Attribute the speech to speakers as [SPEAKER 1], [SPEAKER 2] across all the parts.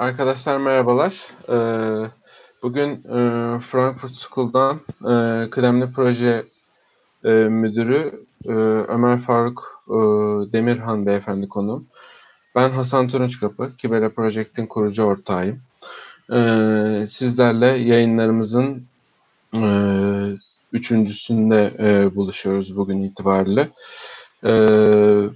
[SPEAKER 1] Arkadaşlar merhabalar. Ee, bugün e, Frankfurt School'dan e, kıdemli proje e, müdürü e, Ömer Faruk e, Demirhan beyefendi konuğum. Ben Hasan Turunçkapı, Kibera Project'in kurucu ortağıyım. E, sizlerle yayınlarımızın e, üçüncüsünde e, buluşuyoruz bugün itibariyle. Evet.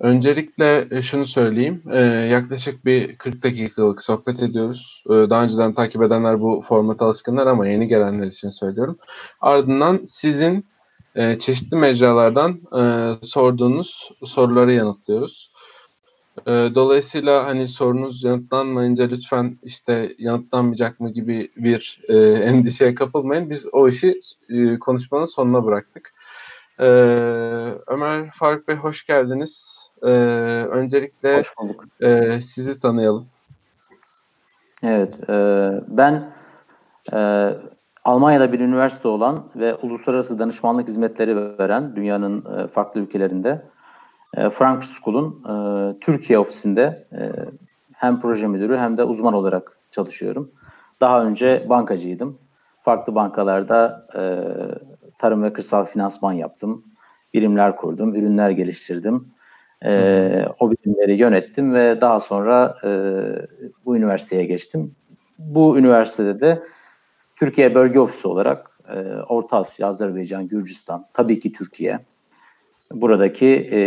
[SPEAKER 1] Öncelikle e, şunu söyleyeyim. E, yaklaşık bir 40 dakikalık sohbet ediyoruz. E, daha önceden takip edenler bu formata alışkınlar ama yeni gelenler için söylüyorum. Ardından sizin çeşitli mecralardan sorduğunuz soruları yanıtlıyoruz. Dolayısıyla hani sorunuz yanıtlanmayınca lütfen işte yanıtlanmayacak mı gibi bir endişeye kapılmayın. Biz o işi konuşmanın sonuna bıraktık. Ömer Faruk Bey hoş geldiniz. Ee, öncelikle Hoş bulduk. E, sizi tanıyalım.
[SPEAKER 2] Evet, e, ben e, Almanya'da bir üniversite olan ve uluslararası danışmanlık hizmetleri veren dünyanın e, farklı ülkelerinde e, Frankfurt School'un e, Türkiye ofisinde e, hem proje müdürü hem de uzman olarak çalışıyorum. Daha önce bankacıydım. Farklı bankalarda e, tarım ve kırsal finansman yaptım. Birimler kurdum, ürünler geliştirdim. E, o bilimleri yönettim ve daha sonra e, bu üniversiteye geçtim. Bu üniversitede de Türkiye Bölge Ofisi olarak e, Orta Asya, Azerbaycan, Gürcistan, tabii ki Türkiye, buradaki e,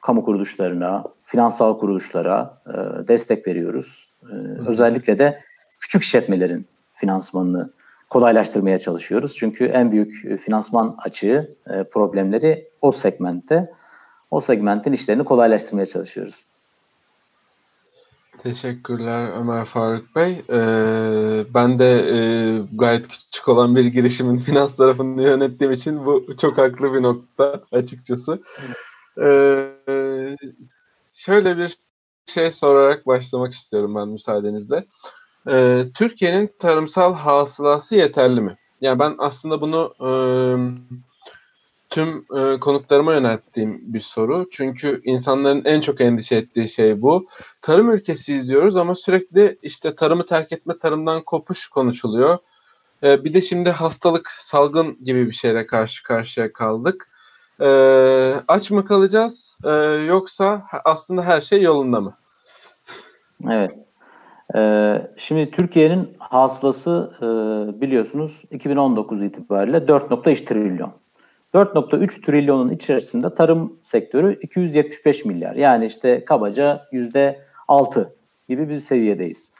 [SPEAKER 2] kamu kuruluşlarına, finansal kuruluşlara e, destek veriyoruz. E, özellikle de küçük işletmelerin finansmanını kolaylaştırmaya çalışıyoruz. Çünkü en büyük finansman açığı, e, problemleri o segmentte o segmentin işlerini kolaylaştırmaya çalışıyoruz.
[SPEAKER 1] Teşekkürler Ömer Faruk Bey. Ee, ben de e, gayet küçük olan bir girişimin finans tarafını yönettiğim için bu çok haklı bir nokta açıkçası. Ee, şöyle bir şey sorarak başlamak istiyorum ben müsaadenizle. Ee, Türkiye'nin tarımsal hasılası yeterli mi? Yani ben aslında bunu e, tüm e, konuklarıma yönelttiğim bir soru. Çünkü insanların en çok endişe ettiği şey bu. Tarım ülkesi izliyoruz ama sürekli işte tarımı terk etme, tarımdan kopuş konuşuluyor. E, bir de şimdi hastalık, salgın gibi bir şeyle karşı karşıya kaldık. E, aç mı kalacağız e, yoksa aslında her şey yolunda mı?
[SPEAKER 2] Evet. Ee, şimdi Türkiye'nin hasılası e, biliyorsunuz 2019 itibariyle 4.3 trilyon. 4.3 trilyonun içerisinde tarım sektörü 275 milyar. Yani işte kabaca %6 gibi bir seviyedeyiz.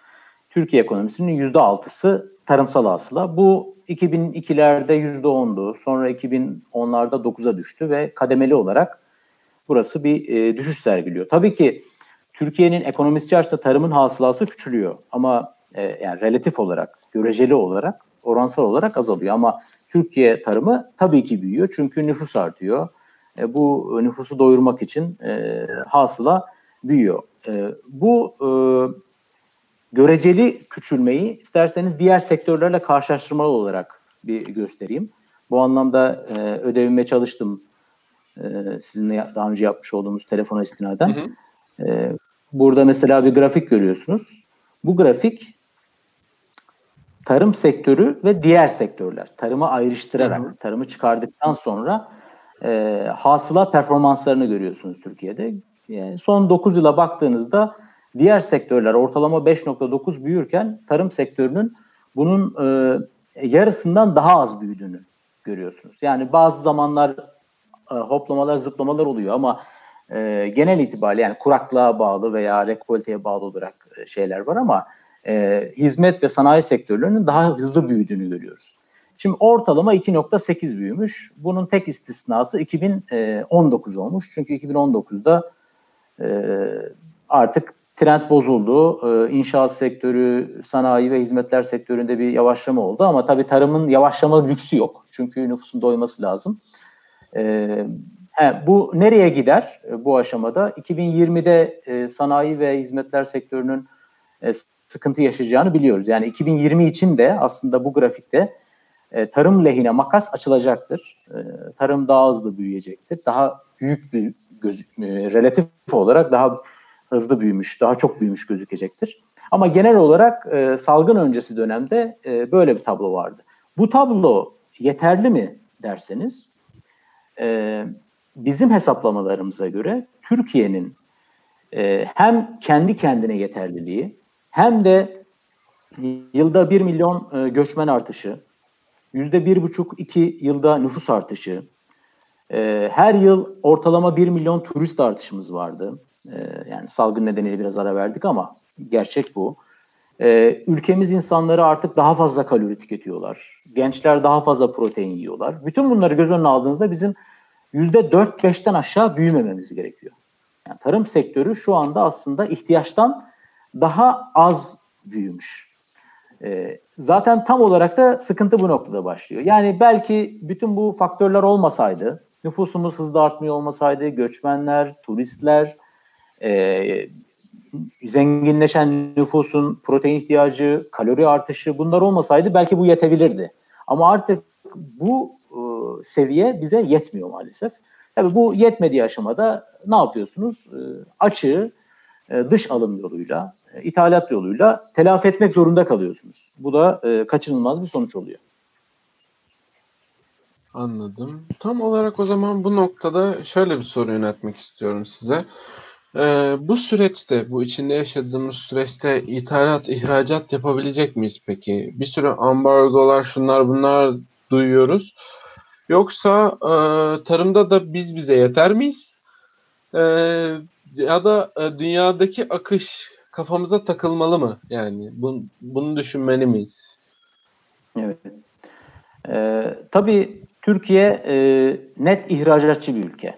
[SPEAKER 2] Türkiye ekonomisinin %6'sı tarımsal hasıla. Bu 2002'lerde %10'du. Sonra 2010'larda 9'a düştü ve kademeli olarak burası bir e, düşüş sergiliyor. Tabii ki Türkiye'nin ekonomisi açısından tarımın hasılası küçülüyor ama e, yani relatif olarak, göreceli olarak, oransal olarak azalıyor ama Türkiye tarımı tabii ki büyüyor çünkü nüfus artıyor. E, bu nüfusu doyurmak için e, hasıla büyüyor. E, bu e, göreceli küçülmeyi isterseniz diğer sektörlerle karşılaştırmalı olarak bir göstereyim. Bu anlamda e, ödevime çalıştım. E, sizinle daha önce yapmış olduğumuz telefona istinaden. Hı hı. E, burada mesela bir grafik görüyorsunuz. Bu grafik tarım sektörü ve diğer sektörler. Tarımı ayrıştırarak, hı hı. tarımı çıkardıktan sonra e, hasıla performanslarını görüyorsunuz Türkiye'de. Yani son 9 yıla baktığınızda diğer sektörler ortalama 5.9 büyürken tarım sektörünün bunun e, yarısından daha az büyüdüğünü görüyorsunuz. Yani bazı zamanlar e, hoplamalar, zıplamalar oluyor ama e, genel itibariyle yani kuraklığa bağlı veya rekolteye bağlı olarak e, şeyler var ama e, hizmet ve sanayi sektörlerinin daha hızlı büyüdüğünü görüyoruz. Şimdi ortalama 2.8 büyümüş. Bunun tek istisnası 2019 olmuş. Çünkü 2019'da e, artık trend bozuldu. E, inşaat sektörü, sanayi ve hizmetler sektöründe bir yavaşlama oldu. Ama tabii tarımın yavaşlama lüksü yok. Çünkü nüfusun doyması lazım. E, he, bu nereye gider e, bu aşamada? 2020'de e, sanayi ve hizmetler sektörünün e, sıkıntı yaşayacağını biliyoruz. Yani 2020 için de aslında bu grafikte e, tarım lehine makas açılacaktır. E, tarım daha hızlı büyüyecektir. Daha büyük bir e, relatif olarak daha hızlı büyümüş, daha çok büyümüş gözükecektir. Ama genel olarak salgın öncesi dönemde böyle bir tablo vardı. Bu tablo yeterli mi derseniz bizim hesaplamalarımıza göre Türkiye'nin hem kendi kendine yeterliliği hem de yılda 1 milyon e, göçmen artışı, yüzde bir buçuk iki yılda nüfus artışı, e, her yıl ortalama 1 milyon turist artışımız vardı. E, yani salgın nedeniyle biraz ara verdik ama gerçek bu. E, ülkemiz insanları artık daha fazla kalori tüketiyorlar. Gençler daha fazla protein yiyorlar. Bütün bunları göz önüne aldığınızda bizim %4-5'ten aşağı büyümememiz gerekiyor. Yani tarım sektörü şu anda aslında ihtiyaçtan daha az büyümüş. E, zaten tam olarak da sıkıntı bu noktada başlıyor. Yani belki bütün bu faktörler olmasaydı, nüfusumuz hızlı artmıyor olmasaydı, göçmenler, turistler, e, zenginleşen nüfusun protein ihtiyacı, kalori artışı bunlar olmasaydı belki bu yetebilirdi. Ama artık bu e, seviye bize yetmiyor maalesef. Tabii bu yetmediği aşamada ne yapıyorsunuz? E, açığı e, dış alım yoluyla, e, ithalat yoluyla telafi etmek zorunda kalıyorsunuz. Bu da e, kaçınılmaz bir sonuç oluyor.
[SPEAKER 1] Anladım. Tam olarak o zaman bu noktada şöyle bir soru yöneltmek istiyorum size. Ee, bu süreçte, bu içinde yaşadığımız süreçte ithalat, ihracat yapabilecek miyiz peki? Bir sürü ambargolar, şunlar bunlar duyuyoruz. Yoksa e, tarımda da biz bize yeter miyiz? E, ya da e, dünyadaki akış kafamıza takılmalı mı? Yani bunu, bunu düşünmeli miyiz?
[SPEAKER 2] Evet. Ee, tabii Türkiye e, net ihracatçı bir ülke.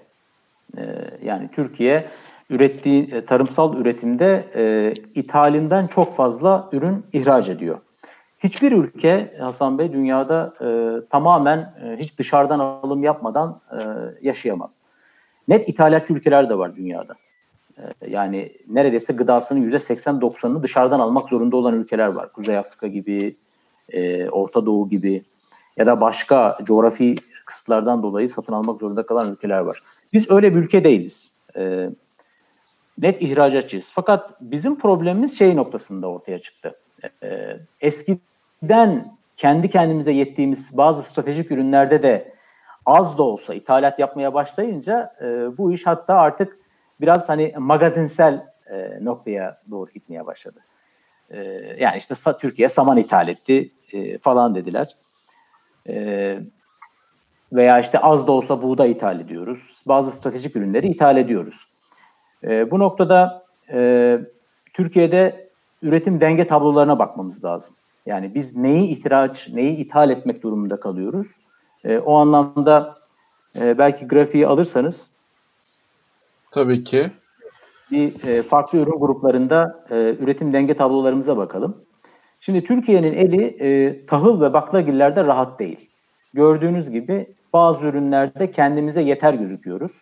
[SPEAKER 2] E, yani Türkiye ürettiği e, tarımsal üretimde e, ithalinden çok fazla ürün ihraç ediyor. Hiçbir ülke Hasan Bey dünyada e, tamamen e, hiç dışarıdan alım yapmadan e, yaşayamaz. Net ithalatçı ülkeler de var dünyada. E, yani neredeyse gıdasının %80-90'ını dışarıdan almak zorunda olan ülkeler var. Kuzey Afrika gibi, e, Orta Doğu gibi ya da başka coğrafi kısıtlardan dolayı satın almak zorunda kalan ülkeler var. Biz öyle bir ülke değiliz. E, net ihracatçıyız. Fakat bizim problemimiz şey noktasında ortaya çıktı. E, eskiden kendi kendimize yettiğimiz bazı stratejik ürünlerde de az da olsa ithalat yapmaya başlayınca e, bu iş hatta artık biraz hani magazinsel e, noktaya doğru gitmeye başladı. E, yani işte Türkiye saman ithal etti e, falan dediler. E, veya işte az da olsa buğday ithal ediyoruz. Bazı stratejik ürünleri ithal ediyoruz. E, bu noktada e, Türkiye'de üretim denge tablolarına bakmamız lazım. Yani biz neyi ihraç, neyi ithal etmek durumunda kalıyoruz. E, o anlamda e, belki grafiği alırsanız
[SPEAKER 1] Tabii ki.
[SPEAKER 2] Bir e, farklı ürün gruplarında e, üretim denge tablolarımıza bakalım. Şimdi Türkiye'nin eli e, tahıl ve baklagillerde rahat değil. Gördüğünüz gibi bazı ürünlerde kendimize yeter gözüküyoruz.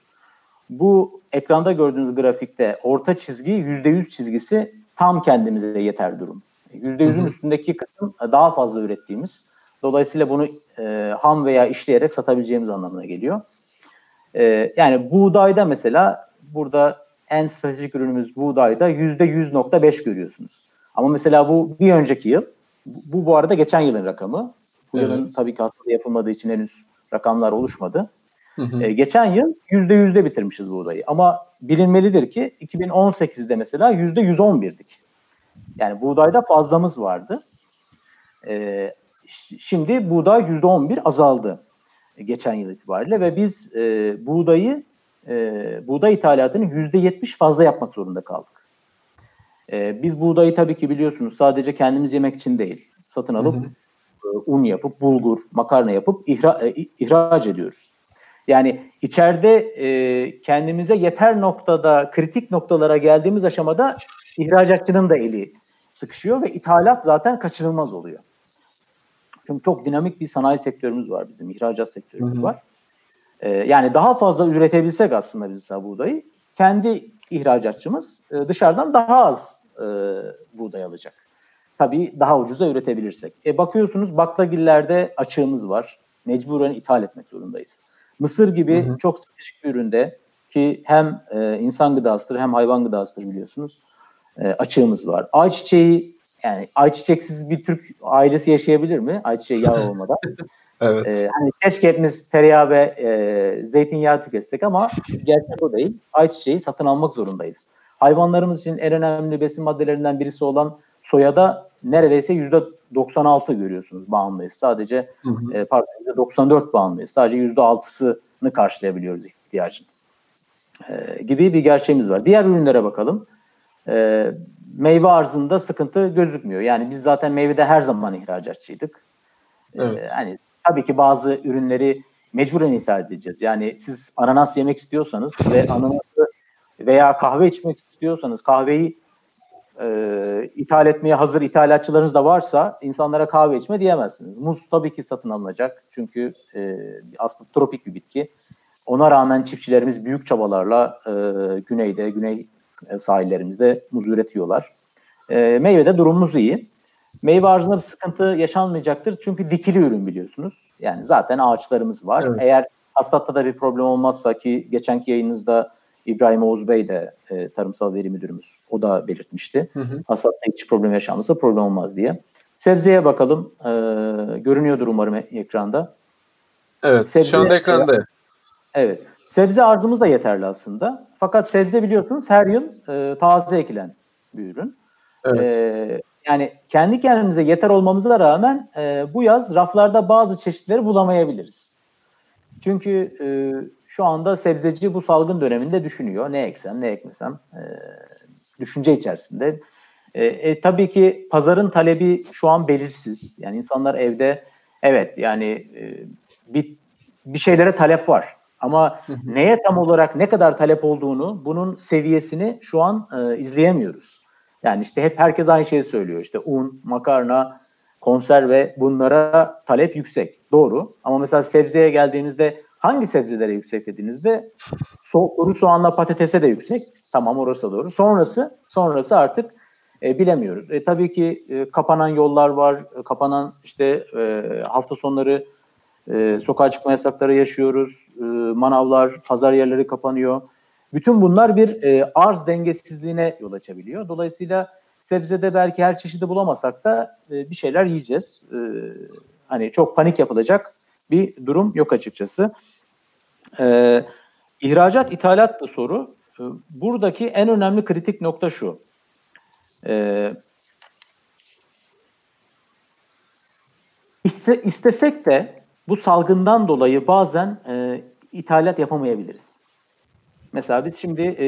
[SPEAKER 2] Bu ekranda gördüğünüz grafikte orta çizgi %100 çizgisi tam kendimize yeter durum. %100'ün üstündeki kısım daha fazla ürettiğimiz. Dolayısıyla bunu e, ham veya işleyerek satabileceğimiz anlamına geliyor. E, yani buğdayda mesela burada en stratejik ürünümüz buğdayda %100.5 görüyorsunuz. Ama mesela bu bir önceki yıl, bu bu arada geçen yılın rakamı. Bu evet. yılın tabii ki hasılı yapılmadığı için henüz rakamlar oluşmadı. Hı hı. Ee, geçen yıl yüzde yüzde bitirmişiz buğdayı. Ama bilinmelidir ki 2018'de mesela yüzde 111'dik. Yani buğdayda fazlamız vardı. Ee, şimdi buğday yüzde 11 azaldı geçen yıl itibariyle ve biz e, buğdayı e, buğday ithalatını yüzde yetmiş fazla yapmak zorunda kaldık. E, biz buğdayı tabii ki biliyorsunuz sadece kendimiz yemek için değil, satın alıp hı hı. E, un yapıp, bulgur, makarna yapıp ihra, e, ihraç ediyoruz. Yani içeride e, kendimize yeter noktada, kritik noktalara geldiğimiz aşamada ihracatçının da eli sıkışıyor ve ithalat zaten kaçınılmaz oluyor. Çünkü çok dinamik bir sanayi sektörümüz var bizim, ihracat sektörümüz hı hı. var. E, yani daha fazla üretebilsek aslında biz buğdayı kendi ihracatçımız e, dışarıdan daha az e, buğday alacak. Tabii daha ucuza üretebilirsek. E, bakıyorsunuz baklagillerde açığımız var. Mecburen ithal etmek zorundayız. Mısır gibi hı hı. çok stratejik bir üründe ki hem e, insan gıdasıdır hem hayvan gıdasıdır biliyorsunuz. e, açığımız var. Ayçiçeği yani ayçiçeksiz bir Türk ailesi yaşayabilir mi? Ayçiçeği yağ olmadan. evet. Ee, hani keşke hepimiz tereyağı ve e, zeytinyağı tüketsek ama gerçek o değil. Ayçiçeği satın almak zorundayız. Hayvanlarımız için en önemli besin maddelerinden birisi olan soyada neredeyse yüzde 96 görüyorsunuz bağımlıyız. Sadece hı hı. E, pardon yüzde 94 bağımlıyız. Sadece yüzde 6'sını karşılayabiliyoruz ihtiyacın. E, gibi bir gerçeğimiz var. Diğer ürünlere bakalım. E, meyve arzında sıkıntı gözükmüyor. Yani biz zaten meyvede her zaman ihracatçıydık. E, evet. E, hani tabii ki bazı ürünleri mecburen ithal edeceğiz. Yani siz ananas yemek istiyorsanız ve ananası veya kahve içmek istiyorsanız kahveyi e, ithal etmeye hazır ithalatçılarınız da varsa insanlara kahve içme diyemezsiniz. Muz tabii ki satın alınacak çünkü e, aslında tropik bir bitki. Ona rağmen çiftçilerimiz büyük çabalarla e, güneyde, güney sahillerimizde muz üretiyorlar. E, meyvede durumumuz iyi. Meyve arzında bir sıkıntı yaşanmayacaktır çünkü dikili ürün biliyorsunuz. Yani zaten ağaçlarımız var. Evet. Eğer hastatta da bir problem olmazsa ki geçenki yayınınızda İbrahim Oğuz Bey de e, tarımsal veri müdürümüz. O da belirtmişti. Hı hiç problem yaşanmasa problem olmaz diye. Sebzeye bakalım. E, görünüyordur umarım ekranda.
[SPEAKER 1] Evet. Sebze, şu anda ekranda.
[SPEAKER 2] Evet. Sebze arzımız da yeterli aslında. Fakat sebze biliyorsunuz her yıl e, taze ekilen bir ürün. Evet. E, yani kendi kendimize yeter olmamıza rağmen e, bu yaz raflarda bazı çeşitleri bulamayabiliriz. Çünkü e, şu anda sebzeci bu salgın döneminde düşünüyor. Ne eksem, ne ekmesem e, düşünce içerisinde. E, e, tabii ki pazarın talebi şu an belirsiz. Yani insanlar evde evet yani e, bir, bir şeylere talep var. Ama neye tam olarak ne kadar talep olduğunu, bunun seviyesini şu an e, izleyemiyoruz. Yani işte hep herkes aynı şeyi söylüyor. İşte un, makarna, konserve bunlara talep yüksek. Doğru. Ama mesela sebzeye geldiğinizde hangi sebzelere yüksek dediğinizde so kuru soğanla patatese de yüksek. Tamam orası doğru. Sonrası sonrası artık e, bilemiyoruz. E, tabii ki e, kapanan yollar var. E, kapanan işte e, hafta sonları e, sokağa çıkma yasakları yaşıyoruz. E, manavlar, pazar yerleri kapanıyor. Bütün bunlar bir e, arz dengesizliğine yol açabiliyor. Dolayısıyla sebzede belki her çeşidi bulamasak da e, bir şeyler yiyeceğiz. E, hani çok panik yapılacak bir durum yok açıkçası. E, ihracat, ithalat da soru. E, buradaki en önemli kritik nokta şu. E, iste, istesek de bu salgından dolayı bazen e, ithalat yapamayabiliriz. Mesela biz şimdi e,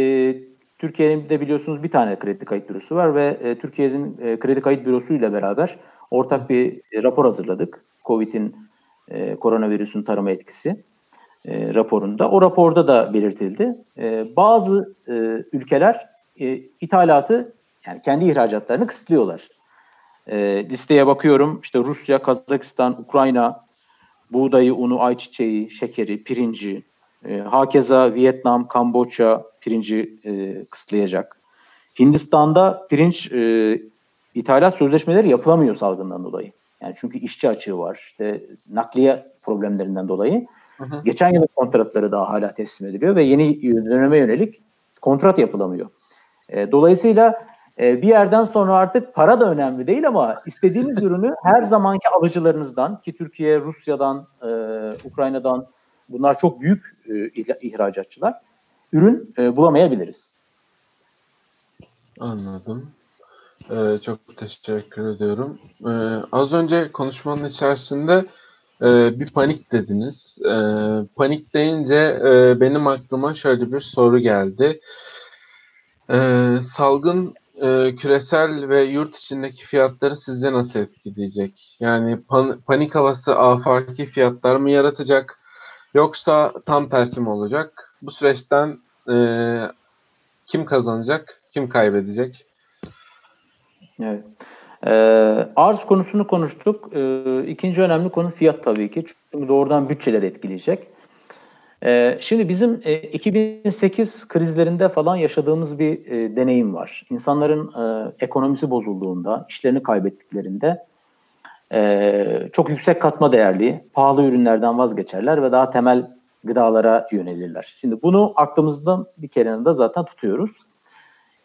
[SPEAKER 2] Türkiye'nin de biliyorsunuz bir tane kredi kayıt bürosu var ve e, Türkiye'nin e, kredi kayıt bürosu ile beraber ortak bir e, rapor hazırladık. Covid'in e, koronavirüsün tarıma etkisi e, raporunda. O raporda da belirtildi. E, bazı e, ülkeler e, ithalatı yani kendi ihracatlarını kısıtlıyorlar. E, listeye bakıyorum işte Rusya, Kazakistan, Ukrayna, buğdayı, unu, ayçiçeği, şekeri, pirinci, e, hakeza Vietnam, Kamboçya pirinci e, kısıtlayacak. Hindistan'da pirinç e, ithalat sözleşmeleri yapılamıyor salgından dolayı. Yani çünkü işçi açığı var. İşte nakliye problemlerinden dolayı. Hı hı. Geçen yılın kontratları daha hala teslim ediliyor ve yeni döneme yönelik kontrat yapılamıyor. E, dolayısıyla e, bir yerden sonra artık para da önemli değil ama istediğiniz ürünü her zamanki alıcılarınızdan ki Türkiye, Rusya'dan, e, Ukrayna'dan bunlar çok büyük e, ihracatçılar ürün e, bulamayabiliriz.
[SPEAKER 1] Anladım. Ee, çok teşekkür ediyorum. Ee, az önce konuşmanın içerisinde e, bir panik dediniz. E, panik deyince e, benim aklıma şöyle bir soru geldi. E, salgın e, küresel ve yurt içindeki fiyatları sizce nasıl etkileyecek? Yani pan, panik havası afaki fiyatlar mı yaratacak? Yoksa tam tersi mi olacak? Bu süreçten e, kim kazanacak, kim kaybedecek?
[SPEAKER 2] Evet. Ee, arz konusunu konuştuk. Ee, ikinci önemli konu fiyat tabii ki. Çünkü doğrudan bütçeler etkileyecek. Ee, şimdi bizim e, 2008 krizlerinde falan yaşadığımız bir e, deneyim var. İnsanların e, ekonomisi bozulduğunda, işlerini kaybettiklerinde e, çok yüksek katma değerli, pahalı ürünlerden vazgeçerler ve daha temel gıdalara yönelirler. Şimdi bunu aklımızda bir kere de zaten tutuyoruz.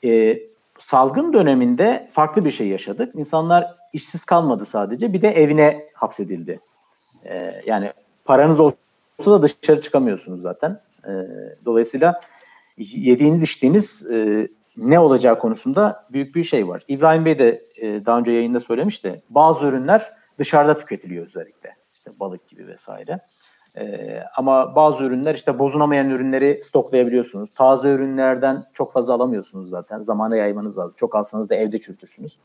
[SPEAKER 2] E, salgın döneminde farklı bir şey yaşadık. İnsanlar işsiz kalmadı sadece bir de evine hapsedildi. E, yani paranız olsa da dışarı çıkamıyorsunuz zaten. E, dolayısıyla yediğiniz içtiğiniz e, ne olacağı konusunda büyük bir şey var. İbrahim Bey de e, daha önce yayında söylemişti. Bazı ürünler dışarıda tüketiliyor özellikle. İşte balık gibi vesaire. E, ama bazı ürünler işte bozulamayan ürünleri stoklayabiliyorsunuz. Taze ürünlerden çok fazla alamıyorsunuz zaten. Zamana yaymanız lazım. Çok alsanız da evde çürütürsünüz.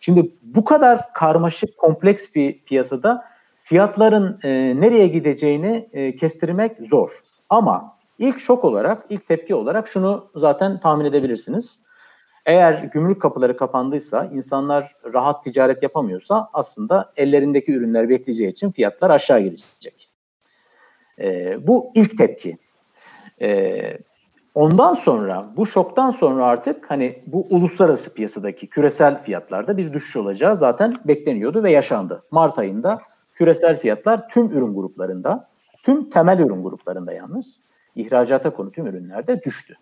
[SPEAKER 2] Şimdi bu kadar karmaşık, kompleks bir piyasada fiyatların e, nereye gideceğini e, kestirmek zor. Ama ilk şok olarak, ilk tepki olarak şunu zaten tahmin edebilirsiniz. Eğer gümrük kapıları kapandıysa, insanlar rahat ticaret yapamıyorsa aslında ellerindeki ürünler bekleyeceği için fiyatlar aşağı gidecek. E, bu ilk tepki. E, ondan sonra, bu şoktan sonra artık hani bu uluslararası piyasadaki küresel fiyatlarda bir düşüş olacağı zaten bekleniyordu ve yaşandı. Mart ayında küresel fiyatlar tüm ürün gruplarında, tüm temel ürün gruplarında yalnız ihracata konu tüm ürünlerde düştü.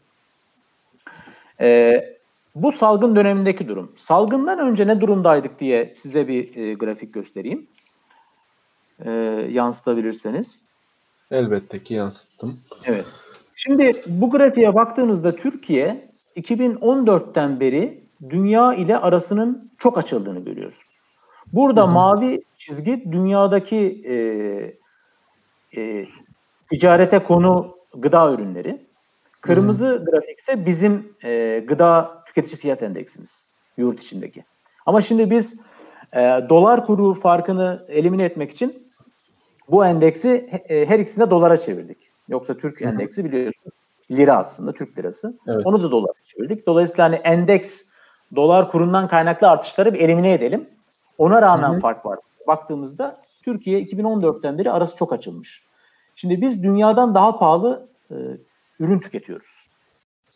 [SPEAKER 2] Ee, bu salgın dönemindeki durum. Salgından önce ne durumdaydık diye size bir e, grafik göstereyim. E, yansıtabilirseniz.
[SPEAKER 1] Elbette ki yansıttım.
[SPEAKER 2] Evet. Şimdi bu grafiğe baktığınızda Türkiye 2014'ten beri dünya ile arasının çok açıldığını görüyoruz. Burada Hı-hı. mavi çizgi dünyadaki e, e, ticarete konu gıda ürünleri. Kırmızı Hı-hı. grafik ise bizim e, gıda tüketici fiyat endeksimiz yurt içindeki. Ama şimdi biz e, dolar kuru farkını elimine etmek için bu endeksi e, her ikisini de dolara çevirdik. Yoksa Türk Hı-hı. endeksi biliyorsunuz lira aslında Türk lirası. Evet. Onu da dolara çevirdik. Dolayısıyla hani endeks dolar kurundan kaynaklı artışları bir elimine edelim. Ona rağmen Hı-hı. fark var. Baktığımızda Türkiye 2014'ten beri arası çok açılmış. Şimdi biz dünyadan daha pahalı e, ürün tüketiyoruz.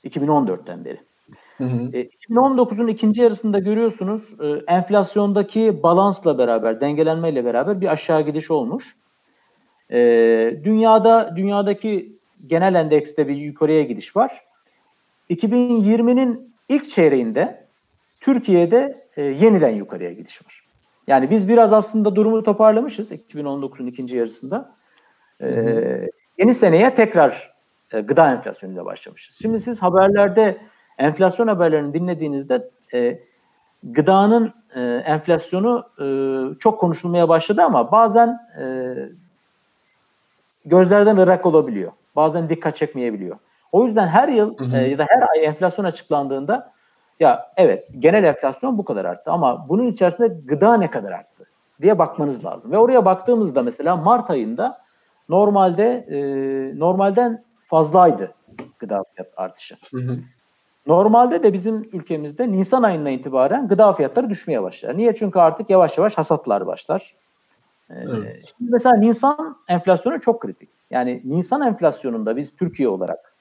[SPEAKER 2] 2014'ten beri. Hı hı. E, 2019'un ikinci yarısında görüyorsunuz e, enflasyondaki balansla beraber, dengelenmeyle beraber bir aşağı gidiş olmuş. E, dünyada dünyadaki genel endekste bir yukarıya gidiş var. 2020'nin ilk çeyreğinde Türkiye'de e, yeniden yukarıya gidiş var. Yani biz biraz aslında durumu toparlamışız 2019'un ikinci yarısında. Ee, yeni seneye tekrar e, gıda enflasyonuyla başlamışız. Şimdi siz haberlerde enflasyon haberlerini dinlediğinizde e, gıdanın e, enflasyonu e, çok konuşulmaya başladı ama bazen e, gözlerden ırak olabiliyor. Bazen dikkat çekmeyebiliyor. O yüzden her yıl hı hı. E, ya da her ay enflasyon açıklandığında ya evet genel enflasyon bu kadar arttı ama bunun içerisinde gıda ne kadar arttı diye bakmanız lazım. Ve oraya baktığımızda mesela Mart ayında normalde e, normalden fazlaydı gıda fiyat artışı. Hı hı. Normalde de bizim ülkemizde Nisan ayından itibaren gıda fiyatları düşmeye başlar. Niye? Çünkü artık yavaş yavaş hasatlar başlar. Ee, evet. Şimdi mesela Nisan enflasyonu çok kritik. Yani Nisan enflasyonunda biz Türkiye olarak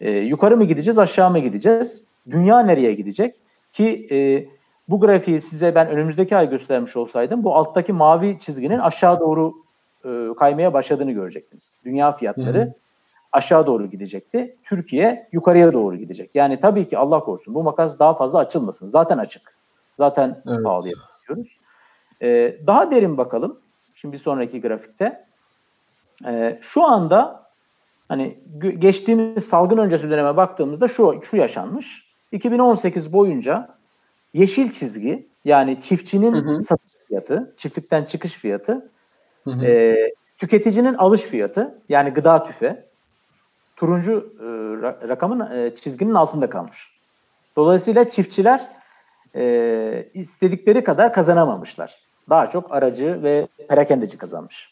[SPEAKER 2] e, yukarı mı gideceğiz, aşağı mı gideceğiz? Dünya nereye gidecek? Ki e, bu grafiği size ben önümüzdeki ay göstermiş olsaydım bu alttaki mavi çizginin aşağı doğru e, kaymaya başladığını görecektiniz. Dünya fiyatları hı hı. aşağı doğru gidecekti. Türkiye yukarıya doğru gidecek. Yani tabii ki Allah korusun bu makas daha fazla açılmasın. Zaten açık. Zaten evet. pahalıya bakıyoruz. E, daha derin bakalım. Şimdi bir sonraki grafikte. E, şu anda hani geçtiğimiz salgın öncesi döneme baktığımızda şu şu yaşanmış. 2018 boyunca yeşil çizgi yani çiftçinin hı hı. satış fiyatı, çiftlikten çıkış fiyatı, hı hı. E, tüketicinin alış fiyatı yani gıda tüfe turuncu e, rakamın e, çizginin altında kalmış. Dolayısıyla çiftçiler e, istedikleri kadar kazanamamışlar. Daha çok aracı ve perakendeci kazanmış.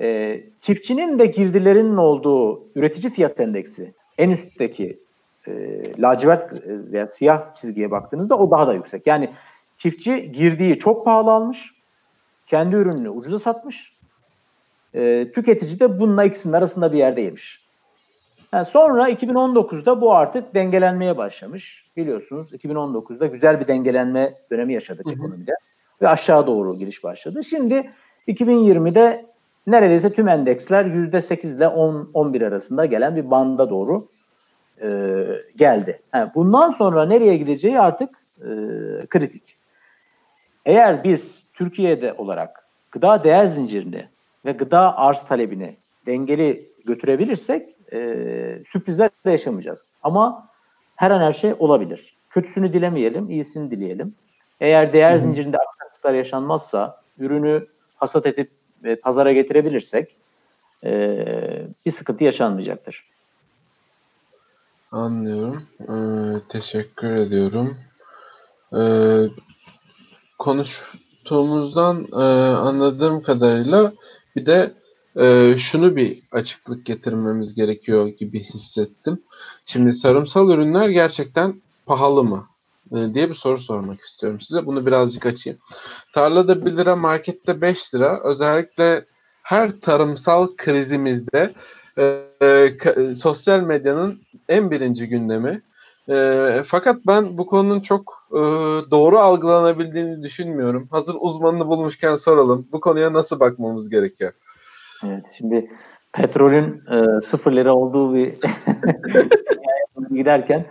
[SPEAKER 2] E, çiftçinin de girdilerinin olduğu üretici fiyat endeksi en üstteki e, lacivert veya siyah çizgiye baktığınızda o daha da yüksek. Yani çiftçi girdiği çok pahalı almış, kendi ürününü ucuza satmış, e, tüketici de bununla ikisinin arasında bir yerde yemiş. Yani sonra 2019'da bu artık dengelenmeye başlamış. Biliyorsunuz 2019'da güzel bir dengelenme dönemi yaşadık hı hı. ekonomide ve aşağı doğru giriş başladı. Şimdi 2020'de neredeyse tüm endeksler %8 ile 10 11 arasında gelen bir banda doğru e, geldi. Yani bundan sonra nereye gideceği artık e, kritik. Eğer biz Türkiye'de olarak gıda değer zincirini ve gıda arz talebini dengeli götürebilirsek e, sürprizler de yaşamayacağız. Ama her an her şey olabilir. Kötüsünü dilemeyelim, iyisini dileyelim. Eğer değer Hı-hı. zincirinde aksaklıklar yaşanmazsa, ürünü hasat edip e, pazara getirebilirsek e, bir sıkıntı yaşanmayacaktır.
[SPEAKER 1] Anlıyorum. Ee, teşekkür ediyorum. Ee, konuştuğumuzdan e, anladığım kadarıyla bir de e, şunu bir açıklık getirmemiz gerekiyor gibi hissettim. Şimdi tarımsal ürünler gerçekten pahalı mı? E, diye bir soru sormak istiyorum size. Bunu birazcık açayım. Tarlada 1 lira, markette 5 lira. Özellikle her tarımsal krizimizde e, sosyal medyanın en birinci gündemi. E, fakat ben bu konunun çok e, doğru algılanabildiğini düşünmüyorum. Hazır uzmanını bulmuşken soralım. Bu konuya nasıl bakmamız gerekiyor?
[SPEAKER 2] Evet, şimdi petrolün e, sıfır lira olduğu bir giderken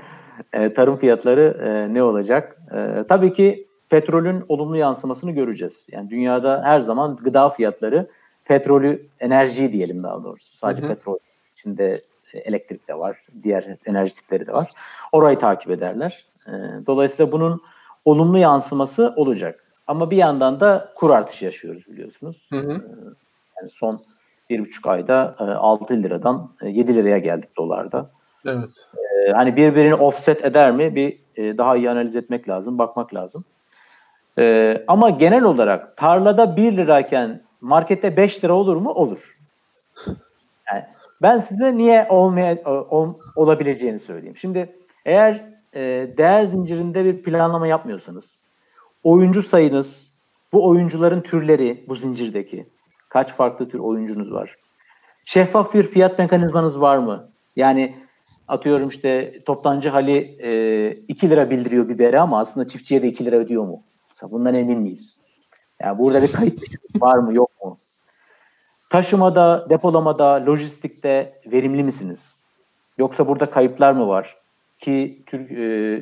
[SPEAKER 2] e, tarım fiyatları e, ne olacak? E, tabii ki petrolün olumlu yansımasını göreceğiz. Yani dünyada her zaman gıda fiyatları petrolü, enerji diyelim daha doğrusu. Sadece hı hı. petrol içinde elektrik de var, diğer enerji tipleri de var. Orayı takip ederler. E, dolayısıyla bunun olumlu yansıması olacak. Ama bir yandan da kur artışı yaşıyoruz biliyorsunuz. Hı hı. E, yani son bir buçuk ayda e, 6 liradan e, 7 liraya geldik dolarda.
[SPEAKER 1] Evet.
[SPEAKER 2] E, hani birbirini offset eder mi? Bir e, daha iyi analiz etmek lazım, bakmak lazım. E, ama genel olarak tarlada 1 lirayken markette 5 lira olur mu? Olur. Yani ben size niye olmaya ol, olabileceğini söyleyeyim. Şimdi eğer e, değer zincirinde bir planlama yapmıyorsanız, oyuncu sayınız, bu oyuncuların türleri bu zincirdeki kaç farklı tür oyuncunuz var? Şeffaf bir fiyat mekanizmanız var mı? Yani atıyorum işte toptancı hali e, 2 lira bildiriyor biberi ama aslında çiftçiye de 2 lira ödüyor mu? Mesela bundan emin miyiz? Yani burada bir kayıt var mı yok mu? Taşımada, depolamada, lojistikte verimli misiniz? Yoksa burada kayıplar mı var? Ki e,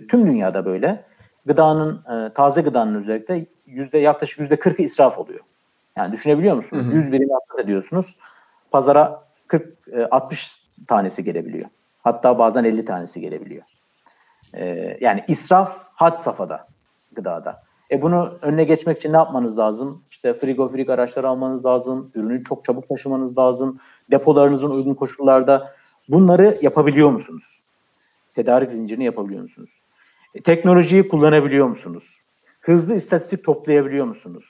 [SPEAKER 2] tüm dünyada böyle. Gıdanın, e, taze gıdanın özellikle yüzde yaklaşık yüzde 40'ı israf oluyor. Yani düşünebiliyor musunuz? Hı hı. 100 birim hasat ediyorsunuz. Pazara 40, 60 e, tanesi gelebiliyor. Hatta bazen 50 tanesi gelebiliyor. yani israf had safhada gıdada. E bunu önüne geçmek için ne yapmanız lazım? İşte frigofilik araçlar almanız lazım. Ürünü çok çabuk taşımanız lazım. Depolarınızın uygun koşullarda bunları yapabiliyor musunuz? Tedarik zincirini yapabiliyor musunuz? E, teknolojiyi kullanabiliyor musunuz? Hızlı istatistik toplayabiliyor musunuz?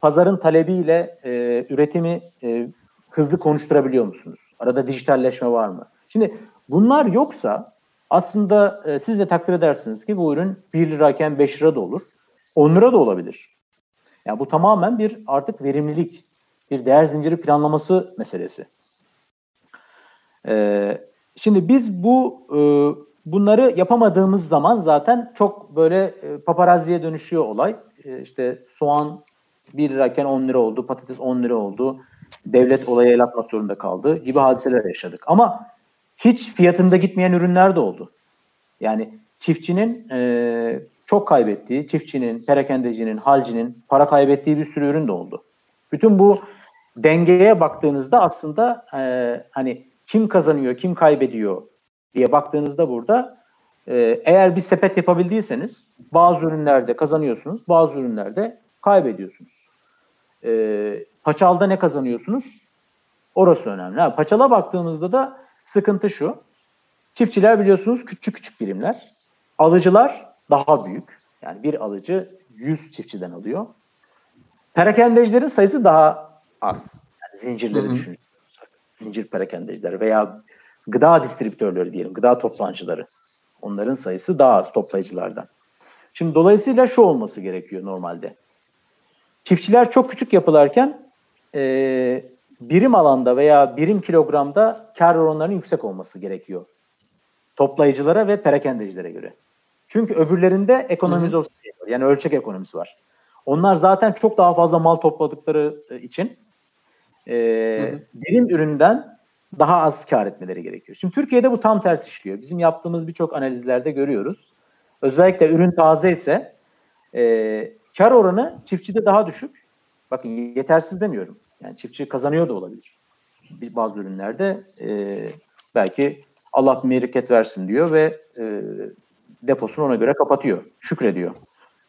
[SPEAKER 2] Pazarın talebiyle e, üretimi e, hızlı konuşturabiliyor musunuz? Arada dijitalleşme var mı? Şimdi bunlar yoksa aslında e, siz de takdir edersiniz ki bu ürün 1 lirayken 5 lira da olur. 10 lira da olabilir. Yani bu tamamen bir artık verimlilik, bir değer zinciri planlaması meselesi. Ee, şimdi biz bu e, bunları yapamadığımız zaman zaten çok böyle e, paparazziye dönüşüyor olay. E, işte soğan 1 lirayken 10 lira oldu, patates 10 lira oldu. Devlet olaya el atmak zorunda kaldı gibi hadiseler yaşadık. Ama hiç fiyatında gitmeyen ürünler de oldu. Yani çiftçinin e, çok kaybettiği, çiftçinin, perakendecinin, halcinin para kaybettiği bir sürü ürün de oldu. Bütün bu dengeye baktığınızda aslında e, hani kim kazanıyor, kim kaybediyor diye baktığınızda burada e, eğer bir sepet yapabildiyseniz bazı ürünlerde kazanıyorsunuz, bazı ürünlerde kaybediyorsunuz. E, paçalda ne kazanıyorsunuz? Orası önemli. Ha, paçala baktığımızda da sıkıntı şu. Çiftçiler biliyorsunuz küçük küçük birimler. Alıcılar daha büyük. Yani bir alıcı 100 çiftçiden alıyor. Perakendecilerin sayısı daha az. Yani zincirleri düşünün. Zincir perakendeciler veya gıda distribütörleri diyelim, gıda toptancıları. Onların sayısı daha az toplayıcılardan. Şimdi dolayısıyla şu olması gerekiyor normalde. Çiftçiler çok küçük yapılarken e, birim alanda veya birim kilogramda kar oranlarının yüksek olması gerekiyor. Toplayıcılara ve perakendecilere göre. Çünkü öbürlerinde ekonomize var. Yani ölçek ekonomisi var. Onlar zaten çok daha fazla mal topladıkları e, için e, birim üründen daha az kar etmeleri gerekiyor. Şimdi Türkiye'de bu tam ters işliyor. Bizim yaptığımız birçok analizlerde görüyoruz. Özellikle ürün taze ise e, kar oranı çiftçide daha düşük. Bakın yetersiz demiyorum. Yani çiftçi kazanıyor da olabilir. Bir, bazı ürünlerde e, belki Allah bereket versin diyor ve e, deposunu ona göre kapatıyor. Şükrediyor.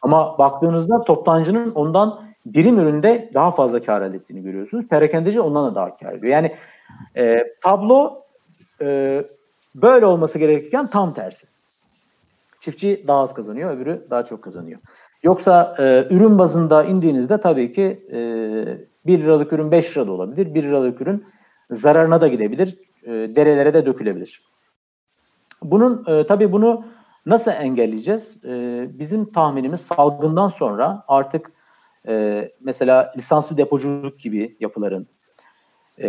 [SPEAKER 2] Ama baktığınızda toptancının ondan birim üründe daha fazla kar elde ettiğini görüyorsunuz. Perakendeci ondan da daha kar ediyor. Yani e, tablo e, böyle olması gerekirken tam tersi. Çiftçi daha az kazanıyor, öbürü daha çok kazanıyor. Yoksa e, ürün bazında indiğinizde tabii ki e, 1 liralık ürün 5 lirada olabilir. 1 liralık ürün zararına da gidebilir. E, derelere de dökülebilir. Bunun e, tabii bunu nasıl engelleyeceğiz? E, bizim tahminimiz salgından sonra artık e, mesela lisanslı depoculuk gibi yapıların, e,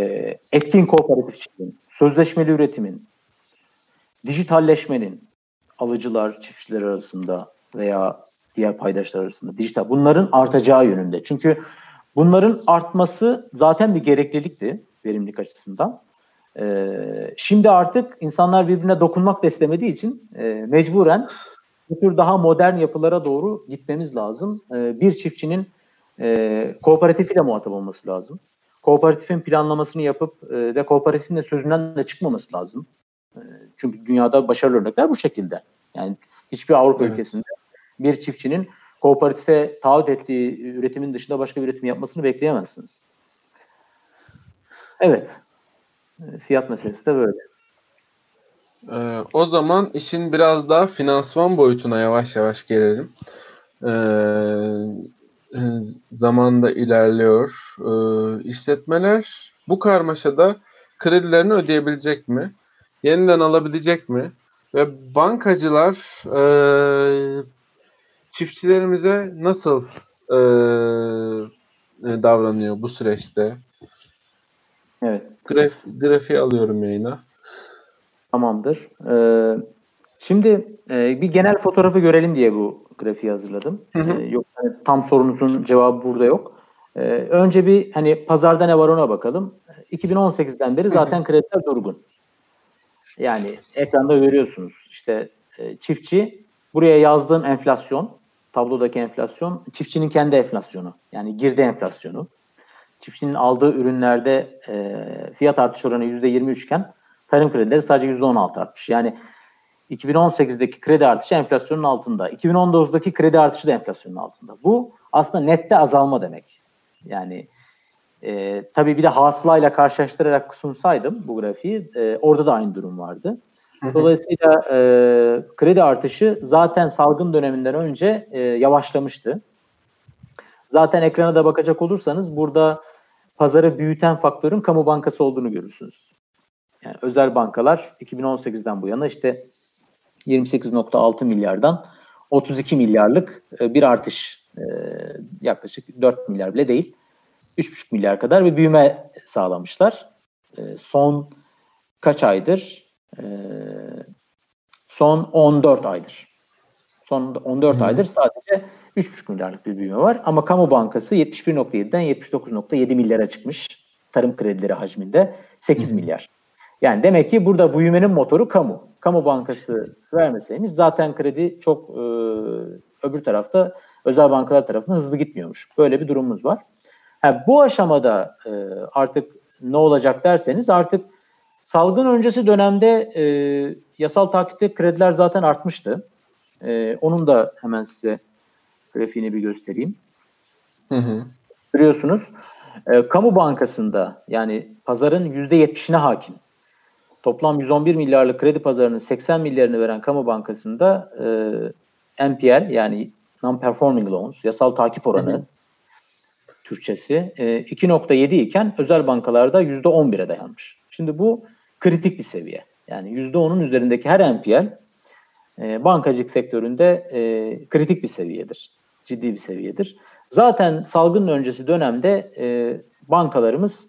[SPEAKER 2] etkin kooperatifçiliğin, sözleşmeli üretimin, dijitalleşmenin alıcılar, çiftçiler arasında veya diğer paydaşlar arasında dijital bunların artacağı yönünde. Çünkü bunların artması zaten bir gereklilikti verimlilik açısından. Ee, şimdi artık insanlar birbirine dokunmak da istemediği için e, mecburen bu tür daha modern yapılara doğru gitmemiz lazım. Ee, bir çiftçinin e, kooperatifiyle muhatap olması lazım. Kooperatifin planlamasını yapıp e, ve kooperatifin de sözünden de çıkmaması lazım. E, çünkü dünyada başarılı örnekler bu şekilde. Yani hiçbir Avrupa evet. ülkesinde bir çiftçinin kooperatife taahhüt ettiği üretimin dışında başka bir üretim yapmasını bekleyemezsiniz. Evet. Fiyat meselesi de böyle.
[SPEAKER 1] Ee, o zaman işin biraz daha finansman boyutuna yavaş yavaş gelelim. Ee, zaman da ilerliyor. Ee, işletmeler bu karmaşada kredilerini ödeyebilecek mi? Yeniden alabilecek mi? Ve bankacılar e, çiftçilerimize nasıl e, davranıyor bu süreçte?
[SPEAKER 2] Evet.
[SPEAKER 1] Graf, grafiği alıyorum yayına.
[SPEAKER 2] Tamamdır. Ee, şimdi e, bir genel fotoğrafı görelim diye bu grafiği hazırladım. Hı hı. Ee, yok hani tam sorunuzun cevabı burada yok. Ee, önce bir hani pazarda ne var ona bakalım. 2018'den beri zaten hı hı. krediler durgun. Yani ekranda görüyorsunuz. İşte e, çiftçi buraya yazdığım enflasyon, tablodaki enflasyon, çiftçinin kendi enflasyonu. Yani girdi enflasyonu. Çiftçinin aldığı ürünlerde e, fiyat artış oranı %23 iken tarım kredileri sadece %16 artmış. Yani 2018'deki kredi artışı enflasyonun altında. 2019'daki kredi artışı da enflasyonun altında. Bu aslında nette azalma demek. Yani e, tabii bir de hasılayla karşılaştırarak sunsaydım bu grafiği e, orada da aynı durum vardı. Dolayısıyla e, kredi artışı zaten salgın döneminden önce e, yavaşlamıştı. Zaten ekrana da bakacak olursanız burada pazarı büyüten faktörün kamu bankası olduğunu görürsünüz. Yani özel bankalar 2018'den bu yana işte 28.6 milyardan 32 milyarlık e, bir artış e, yaklaşık 4 milyar bile değil 3,5 milyar kadar bir büyüme sağlamışlar. E, son kaç aydır? Son 14 aydır. Son 14 Hı. aydır sadece 3,5 milyarlık bir büyüme var. Ama Kamu Bankası 71.7'den 79.7 milyara çıkmış. Tarım kredileri hacminde 8 Hı. milyar. Yani demek ki burada büyümenin motoru kamu. Kamu bankası vermeseymiş zaten kredi çok e, öbür tarafta özel bankalar tarafından hızlı gitmiyormuş. Böyle bir durumumuz var. Ha, bu aşamada e, artık ne olacak derseniz artık salgın öncesi dönemde e, yasal takipte krediler zaten artmıştı. E, onun da hemen size grafiğini bir göstereyim. Hı hı. Görüyorsunuz. E, kamu bankasında yani pazarın %70'ine hakim. Toplam 111 milyarlık kredi pazarının 80 milyarını veren kamu bankasında e, NPL yani non-performing loans, yasal takip oranı hı hı Türkçesi e, 2.7 iken özel bankalarda %11'e dayanmış. Şimdi bu kritik bir seviye. Yani %10'un üzerindeki her NPL e, bankacılık sektöründe e, kritik bir seviyedir. Ciddi bir seviyedir. Zaten salgın öncesi dönemde e, bankalarımız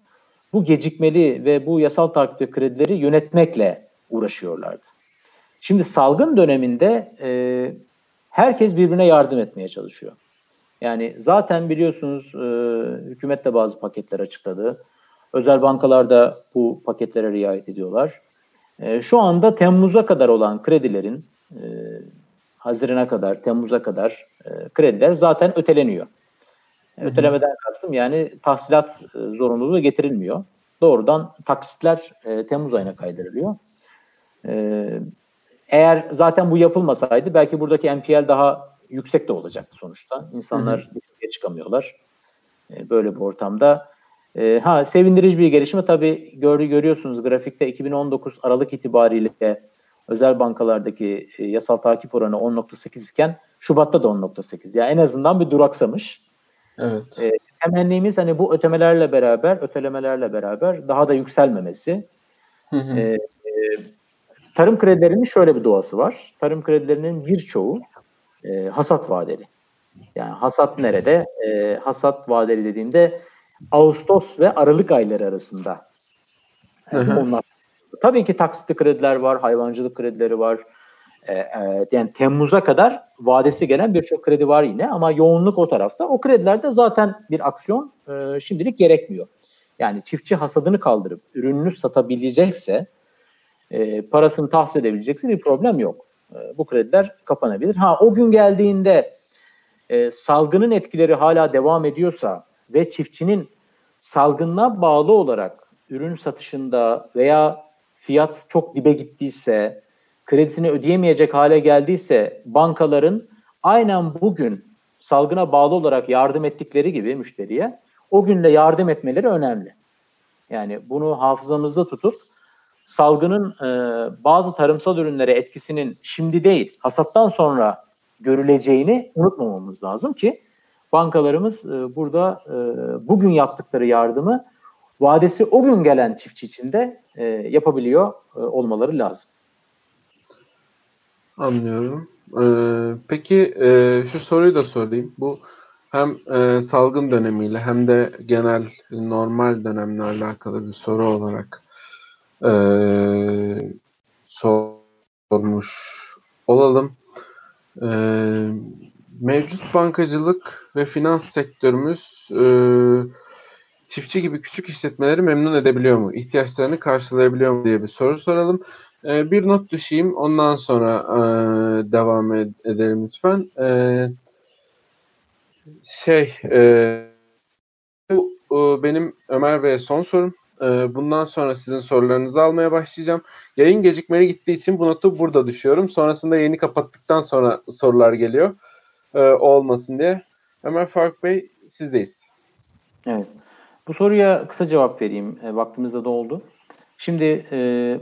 [SPEAKER 2] bu gecikmeli ve bu yasal takipte kredileri yönetmekle uğraşıyorlardı. Şimdi salgın döneminde e, herkes birbirine yardım etmeye çalışıyor. Yani zaten biliyorsunuz e, hükümet de bazı paketler açıkladı. Özel bankalar da bu paketlere riayet ediyorlar. E, şu anda Temmuz'a kadar olan kredilerin e, Haziran'a kadar, Temmuz'a kadar e, krediler zaten öteleniyor. Hı-hı. Ötelemeden kastım yani tahsilat e, zorunluluğu getirilmiyor. Doğrudan taksitler e, Temmuz ayına kaydırılıyor. E, eğer zaten bu yapılmasaydı belki buradaki NPL daha yüksek de olacaktı sonuçta. İnsanlar riske çıkamıyorlar. E, böyle bir ortamda. E, ha sevindirici bir gelişme tabii gör, görüyorsunuz grafikte 2019 Aralık itibariyle özel bankalardaki e, yasal takip oranı 10.8 iken Şubat'ta da 10.8. Yani en azından bir duraksamış.
[SPEAKER 1] Evet.
[SPEAKER 2] E, temennimiz hani bu ötemelerle beraber, ötelemelerle beraber daha da yükselmemesi. Hı hı. E, e, tarım kredilerinin şöyle bir doğası var. Tarım kredilerinin birçoğu e, hasat vadeli. Yani hasat nerede? E, hasat vadeli dediğimde Ağustos ve Aralık ayları arasında. Yani onlar. Tabii ki taksitli krediler var, hayvancılık kredileri var. E, e, yani Temmuz'a kadar vadesi gelen birçok kredi var yine ama yoğunluk o tarafta. O kredilerde zaten bir aksiyon e, şimdilik gerekmiyor. Yani çiftçi hasadını kaldırıp ürününü satabilecekse, e, parasını tahsil edebilecekse bir problem yok. E, bu krediler kapanabilir. Ha o gün geldiğinde e, salgının etkileri hala devam ediyorsa ve çiftçinin salgına bağlı olarak ürün satışında veya fiyat çok dibe gittiyse, kredisini ödeyemeyecek hale geldiyse bankaların aynen bugün salgına bağlı olarak yardım ettikleri gibi müşteriye o günde yardım etmeleri önemli. Yani bunu hafızamızda tutup salgının e, bazı tarımsal ürünlere etkisinin şimdi değil hasattan sonra görüleceğini unutmamamız lazım ki bankalarımız e, burada e, bugün yaptıkları yardımı vadesi o gün gelen çiftçi için de e, yapabiliyor e, olmaları lazım.
[SPEAKER 1] Anlıyorum. Ee, peki e, şu soruyu da sorayım. Bu hem e, salgın dönemiyle hem de genel normal dönemle alakalı bir soru olarak e, sormuş olalım. E, mevcut bankacılık ve finans sektörümüz e, çiftçi gibi küçük işletmeleri memnun edebiliyor mu? İhtiyaçlarını karşılayabiliyor mu diye bir soru soralım. E, bir not düşeyim. Ondan sonra e, devam ed- edelim lütfen. E, şey, e, bu e, benim Ömer Bey'e son sorum. E, bundan sonra sizin sorularınızı almaya başlayacağım. Yayın gecikmeli gittiği için bu notu burada düşüyorum. Sonrasında yayını kapattıktan sonra sorular geliyor. E, olmasın diye. Ömer Faruk Bey sizdeyiz.
[SPEAKER 2] Evet. Bu soruya kısa cevap vereyim. E, vaktimizde de oldu. Şimdi e,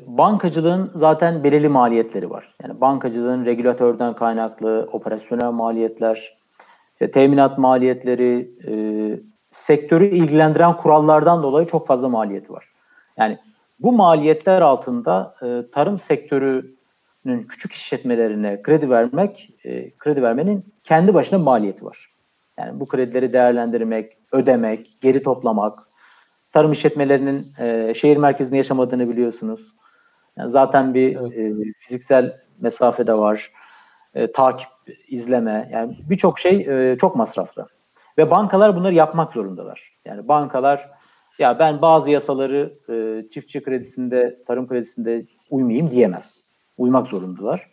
[SPEAKER 2] bankacılığın zaten belirli maliyetleri var. Yani bankacılığın regülatörden kaynaklı operasyonel maliyetler, işte teminat maliyetleri, e, sektörü ilgilendiren kurallardan dolayı çok fazla maliyeti var. Yani bu maliyetler altında e, tarım sektörünün küçük işletmelerine kredi vermek, e, kredi vermenin kendi başına maliyeti var. Yani bu kredileri değerlendirmek, ödemek, geri toplamak, tarım işletmelerinin e, şehir merkezinde yaşamadığını biliyorsunuz. Yani zaten bir evet. e, fiziksel mesafe de var. E, takip, izleme yani birçok şey e, çok masraflı. Ve bankalar bunları yapmak zorundalar. Yani bankalar ya ben bazı yasaları e, çiftçi kredisinde, tarım kredisinde uymayayım diyemez. Uymak zorundalar.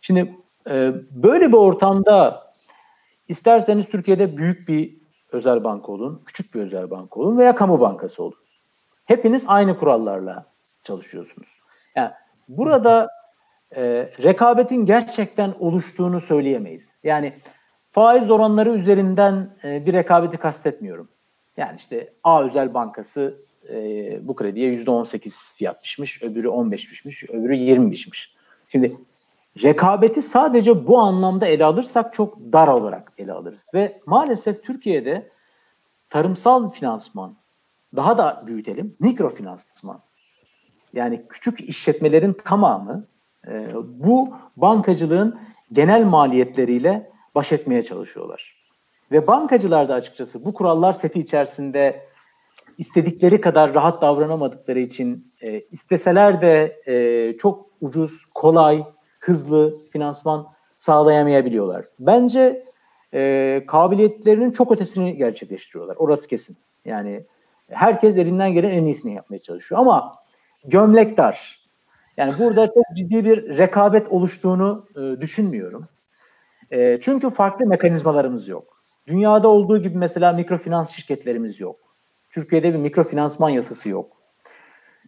[SPEAKER 2] Şimdi e, böyle bir ortamda isterseniz Türkiye'de büyük bir özel banka olun, küçük bir özel banka olun veya kamu bankası olun. Hepiniz aynı kurallarla çalışıyorsunuz. Yani burada e, rekabetin gerçekten oluştuğunu söyleyemeyiz. Yani faiz oranları üzerinden e, bir rekabeti kastetmiyorum. Yani işte A özel bankası e, bu krediye %18 fiyat biçmiş, öbürü 15 biçmiş, öbürü 20 biçmiş. Şimdi rekabeti sadece bu anlamda ele alırsak çok dar olarak ele alırız. Ve maalesef Türkiye'de tarımsal finansman, daha da büyütelim, mikrofinansman. Yani küçük işletmelerin tamamı e, bu bankacılığın genel maliyetleriyle baş etmeye çalışıyorlar. Ve bankacılar da açıkçası bu kurallar seti içerisinde istedikleri kadar rahat davranamadıkları için e, isteseler de e, çok ucuz, kolay, hızlı finansman sağlayamayabiliyorlar. Bence e, kabiliyetlerinin çok ötesini gerçekleştiriyorlar. Orası kesin. Yani Herkes elinden gelen en iyisini yapmaya çalışıyor ama gömlek dar. Yani burada çok ciddi bir rekabet oluştuğunu e, düşünmüyorum. E, çünkü farklı mekanizmalarımız yok. Dünyada olduğu gibi mesela mikrofinans şirketlerimiz yok. Türkiye'de bir mikrofinansman yasası yok.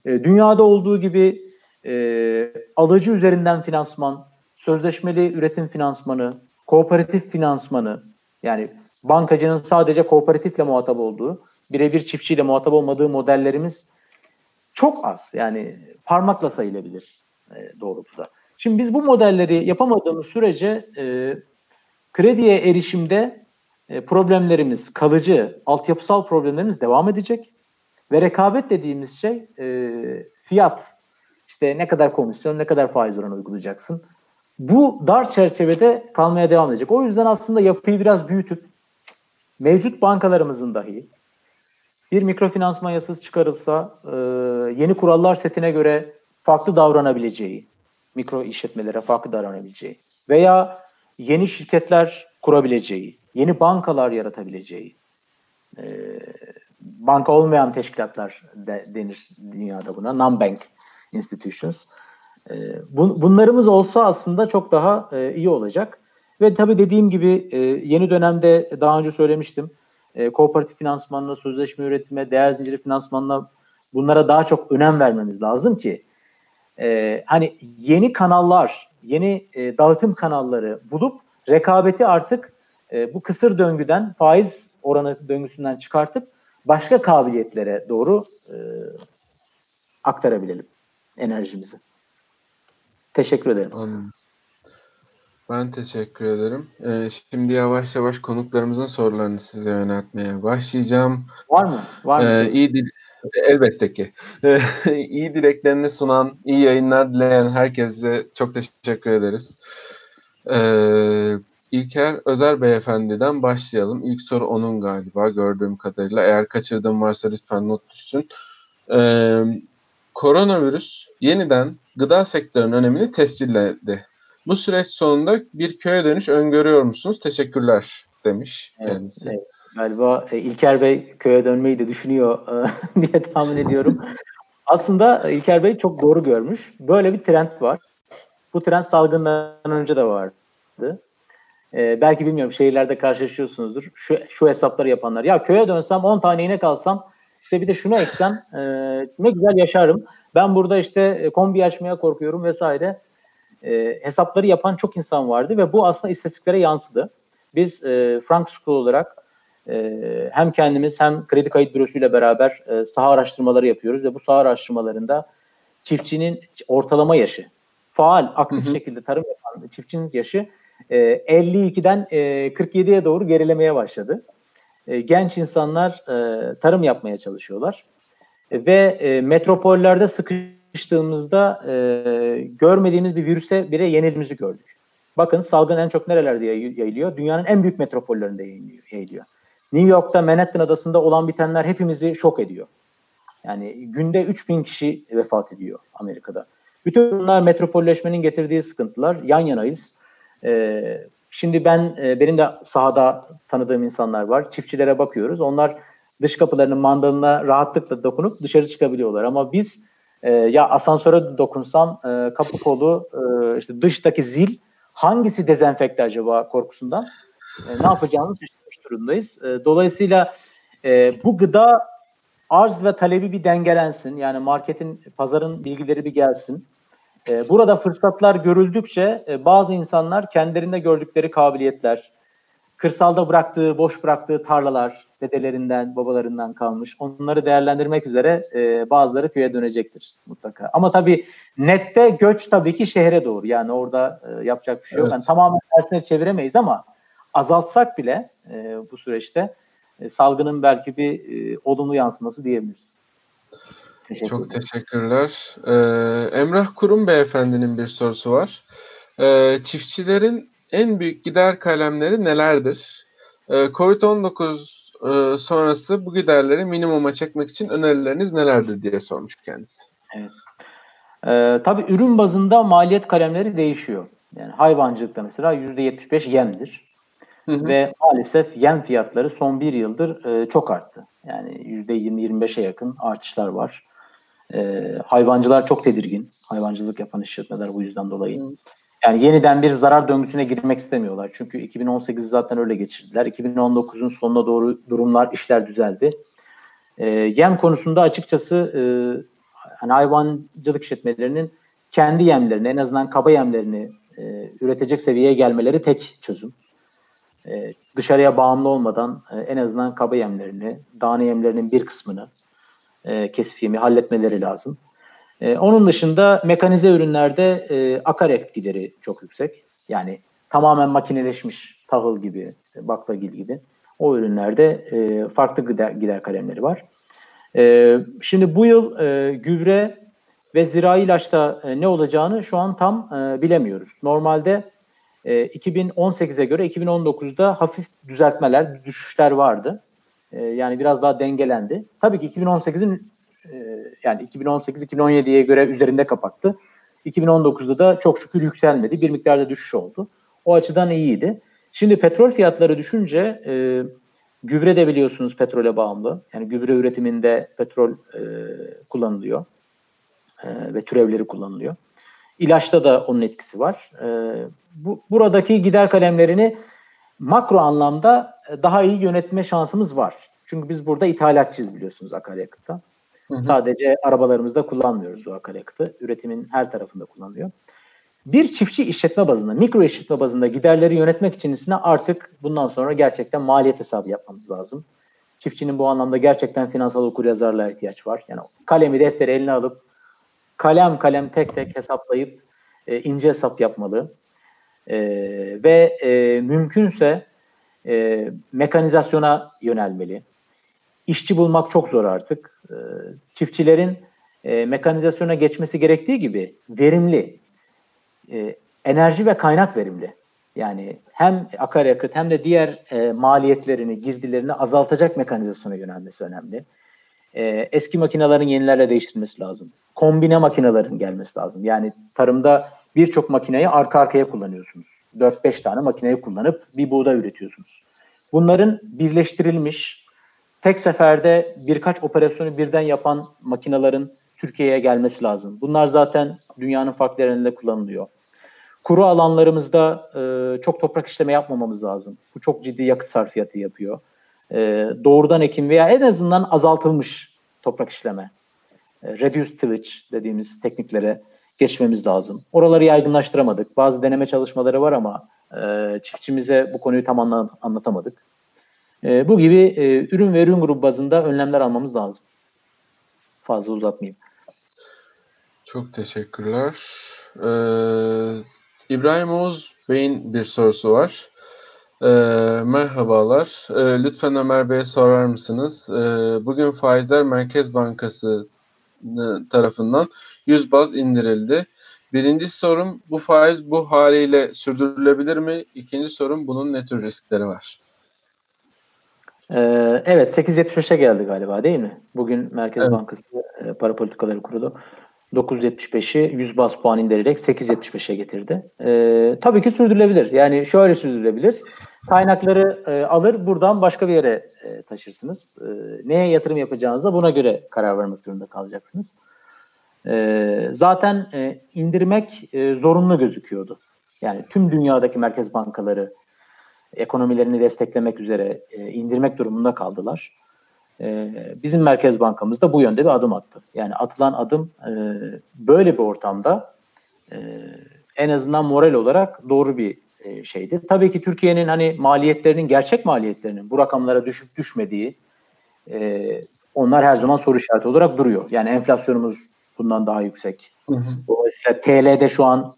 [SPEAKER 2] E, dünyada olduğu gibi e, alıcı üzerinden finansman, sözleşmeli üretim finansmanı, kooperatif finansmanı yani bankacının sadece kooperatifle muhatap olduğu, birebir çiftçiyle muhatap olmadığı modellerimiz çok az. Yani parmakla sayılabilir e, doğrultuda. Şimdi biz bu modelleri yapamadığımız sürece e, krediye erişimde e, problemlerimiz kalıcı, altyapısal problemlerimiz devam edecek. Ve rekabet dediğimiz şey e, fiyat, işte ne kadar komisyon, ne kadar faiz oranı uygulayacaksın. Bu dar çerçevede kalmaya devam edecek. O yüzden aslında yapıyı biraz büyütüp mevcut bankalarımızın dahi bir mikrofinansman yasası çıkarılsa e, yeni kurallar setine göre farklı davranabileceği, mikro işletmelere farklı davranabileceği veya yeni şirketler kurabileceği, yeni bankalar yaratabileceği, e, banka olmayan teşkilatlar de, denir dünyada buna, non-bank institutions. E, bun, bunlarımız olsa aslında çok daha e, iyi olacak. Ve tabii dediğim gibi e, yeni dönemde daha önce söylemiştim, e, kooperatif finansmanına, sözleşme üretime, değer zinciri finansmanına bunlara daha çok önem vermemiz lazım ki e, hani yeni kanallar, yeni e, dağıtım kanalları bulup rekabeti artık e, bu kısır döngüden, faiz oranı döngüsünden çıkartıp başka kabiliyetlere doğru e, aktarabilelim enerjimizi. Teşekkür ederim.
[SPEAKER 1] Anladım. Ben teşekkür ederim. Ee, şimdi yavaş yavaş konuklarımızın sorularını size yöneltmeye başlayacağım.
[SPEAKER 2] Var mı? Var mı?
[SPEAKER 1] Ee, iyi dil Elbette ki. iyi dileklerini sunan, iyi yayınlar dileyen herkese çok teşekkür ederiz. Ee, İlker Özer Beyefendi'den başlayalım. İlk soru onun galiba gördüğüm kadarıyla. Eğer kaçırdığım varsa lütfen not düşsün. Ee, koronavirüs yeniden gıda sektörünün önemini tescilledi. Bu süreç sonunda bir köye dönüş öngörüyor musunuz? Teşekkürler demiş
[SPEAKER 2] evet,
[SPEAKER 1] kendisi.
[SPEAKER 2] Evet. Galiba e, İlker Bey köye dönmeyi de düşünüyor e, diye tahmin ediyorum. Aslında İlker Bey çok doğru görmüş. Böyle bir trend var. Bu trend salgından önce de vardı. Ee, belki bilmiyorum şehirlerde karşılaşıyorsunuzdur. Şu, şu hesapları yapanlar. Ya köye dönsem 10 tane inek alsam işte bir de şunu eksem e, ne güzel yaşarım. Ben burada işte e, kombi açmaya korkuyorum vesaire. E, hesapları yapan çok insan vardı ve bu aslında istatistiklere yansıdı. Biz e, Frank School olarak e, hem kendimiz hem kredi kayıt bürosuyla beraber e, saha araştırmaları yapıyoruz ve bu saha araştırmalarında çiftçinin ortalama yaşı, faal, aktif hı hı. şekilde tarım yapan çiftçinin yaşı e, 52'den e, 47'ye doğru gerilemeye başladı. E, genç insanlar e, tarım yapmaya çalışıyorlar e, ve metropollerde sıkıştığımızda görmediğimiz bir virüse bile yenildiğimizi gördük. Bakın salgın en çok nerelerde yayılıyor? Dünyanın en büyük metropollerinde yayılıyor. New York'ta Manhattan adasında olan bitenler hepimizi şok ediyor. Yani günde 3000 kişi vefat ediyor Amerika'da. Bütün bunlar metropolleşmenin getirdiği sıkıntılar. Yan yanayız. Ee, şimdi ben e, benim de sahada tanıdığım insanlar var. Çiftçilere bakıyoruz. Onlar dış kapılarının mandalına rahatlıkla dokunup dışarı çıkabiliyorlar. Ama biz e, ya asansöre dokunsam e, kapı kolu, işte dıştaki zil hangisi dezenfekte acaba korkusundan ne yapacağımızı şaşırmış durumdayız. Dolayısıyla bu gıda arz ve talebi bir dengelensin. Yani marketin, pazarın bilgileri bir gelsin. E, burada fırsatlar görüldükçe e, bazı insanlar kendilerinde gördükleri kabiliyetler, kırsalda bıraktığı, boş bıraktığı tarlalar, dedelerinden, babalarından kalmış. Onları değerlendirmek üzere e, bazıları köye dönecektir mutlaka. Ama tabii nette göç tabii ki şehre doğru. Yani orada e, yapacak bir şey yok. Evet. Yani tamamen tersine çeviremeyiz ama azaltsak bile e, bu süreçte e, salgının belki bir e, olumlu yansıması diyebiliriz.
[SPEAKER 1] Teşekkür Çok teşekkürler. Ee, Emrah Kurum Beyefendinin bir sorusu var. Ee, çiftçilerin en büyük gider kalemleri nelerdir? Ee, Covid-19 e, sonrası bu giderleri minimuma çekmek için önerileriniz nelerdir diye sormuş kendisi.
[SPEAKER 2] Evet. Ee, tabii ürün bazında maliyet kalemleri değişiyor. Yani hayvancılıkta mesela %75 yemdir. Hı hı. Ve maalesef yem fiyatları son bir yıldır e, çok arttı. Yani %20-25'e yakın artışlar var. E, hayvancılar çok tedirgin. Hayvancılık yapan işletmeler bu yüzden dolayı. Yani yeniden bir zarar döngüsüne girmek istemiyorlar. Çünkü 2018'i zaten öyle geçirdiler. 2019'un sonuna doğru durumlar, işler düzeldi. E, yem konusunda açıkçası e, hani hayvancılık işletmelerinin kendi yemlerini, en azından kaba yemlerini e, üretecek seviyeye gelmeleri tek çözüm. E, dışarıya bağımlı olmadan e, en azından kaba yemlerini, dane yemlerinin bir kısmını e, kesif halletmeleri lazım. E, onun dışında mekanize ürünlerde e, akaryakıt gideri çok yüksek. Yani tamamen makineleşmiş tahıl gibi, baklagil gibi o ürünlerde e, farklı gider, gider kalemleri var. E, şimdi bu yıl e, gübre ve zirai ilaçta e, ne olacağını şu an tam e, bilemiyoruz. Normalde e, 2018'e göre 2019'da hafif düzeltmeler, düşüşler vardı. E, yani biraz daha dengelendi. Tabii ki 2018'in e, yani 2018-2017'ye göre üzerinde kapattı. 2019'da da çok şükür yükselmedi. Bir miktarda düşüş oldu. O açıdan iyiydi. Şimdi petrol fiyatları düşünce e, gübre de biliyorsunuz petrole bağımlı. Yani gübre üretiminde petrol e, kullanılıyor e, ve türevleri kullanılıyor. İlaçta da onun etkisi var. E, bu, buradaki gider kalemlerini makro anlamda daha iyi yönetme şansımız var. Çünkü biz burada ithalatçıyız biliyorsunuz akaryakıtta. Hı hı. Sadece arabalarımızda kullanmıyoruz bu akaryakıtı. Üretimin her tarafında kullanılıyor. Bir çiftçi işletme bazında, mikro işletme bazında giderleri yönetmek için artık bundan sonra gerçekten maliyet hesabı yapmamız lazım. Çiftçinin bu anlamda gerçekten finansal okuryazarlığa ihtiyaç var. Yani kalemi defteri eline alıp kalem kalem tek tek hesaplayıp e, ince hesap yapmalı. E, ve e, mümkünse e, mekanizasyona yönelmeli. İşçi bulmak çok zor artık. E, çiftçilerin e, mekanizasyona geçmesi gerektiği gibi verimli, e, enerji ve kaynak verimli. Yani hem akaryakıt hem de diğer e, maliyetlerini, girdilerini azaltacak mekanizasyona yönelmesi önemli. E, eski makinelerin yenilerle değiştirilmesi lazım. Kombine makinelerin gelmesi lazım. Yani tarımda birçok makineyi arka arkaya kullanıyorsunuz. 4-5 tane makineyi kullanıp bir buğday üretiyorsunuz. Bunların birleştirilmiş, tek seferde birkaç operasyonu birden yapan makinelerin Türkiye'ye gelmesi lazım. Bunlar zaten dünyanın farklı yerlerinde kullanılıyor. Kuru alanlarımızda e, çok toprak işleme yapmamamız lazım. Bu çok ciddi yakıt sarfiyatı yapıyor. E, doğrudan ekim veya en azından azaltılmış toprak işleme, e, reduced tillage dediğimiz tekniklere geçmemiz lazım. Oraları yaygınlaştıramadık. Bazı deneme çalışmaları var ama e, çiftçimize bu konuyu tam anla, anlatamadık. E, bu gibi e, ürün ve ürün grubu bazında önlemler almamız lazım. Fazla uzatmayayım.
[SPEAKER 1] Çok teşekkürler. Ee, İbrahim Oğuz Bey'in bir sorusu var. Ee, merhabalar. Ee, lütfen Ömer Bey'e sorar mısınız? Ee, bugün faizler Merkez Bankası tarafından 100 baz indirildi. Birinci sorum bu faiz bu haliyle sürdürülebilir mi? İkinci sorum bunun ne tür riskleri var?
[SPEAKER 2] Ee, evet 8.75'e geldi galiba değil mi? Bugün Merkez evet. Bankası e, Para Politikaları Kurulu 9.75'i 100 bas puan indirerek 8.75'e getirdi. Ee, tabii ki sürdürülebilir. Yani şöyle sürdürülebilir. Kaynakları e, alır buradan başka bir yere e, taşırsınız. E, neye yatırım yapacağınıza buna göre karar vermek zorunda kalacaksınız. E, zaten e, indirmek e, zorunlu gözüküyordu. Yani tüm dünyadaki merkez bankaları ekonomilerini desteklemek üzere e, indirmek durumunda kaldılar. E, bizim Merkez Bankamız da bu yönde bir adım attı. Yani atılan adım e, böyle bir ortamda e, en azından moral olarak doğru bir e, şeydi. Tabii ki Türkiye'nin hani maliyetlerinin, gerçek maliyetlerinin bu rakamlara düşüp düşmediği e, onlar her zaman soru işareti olarak duruyor. Yani enflasyonumuz bundan daha yüksek. Hı hı. Dolayısıyla TL'de şu an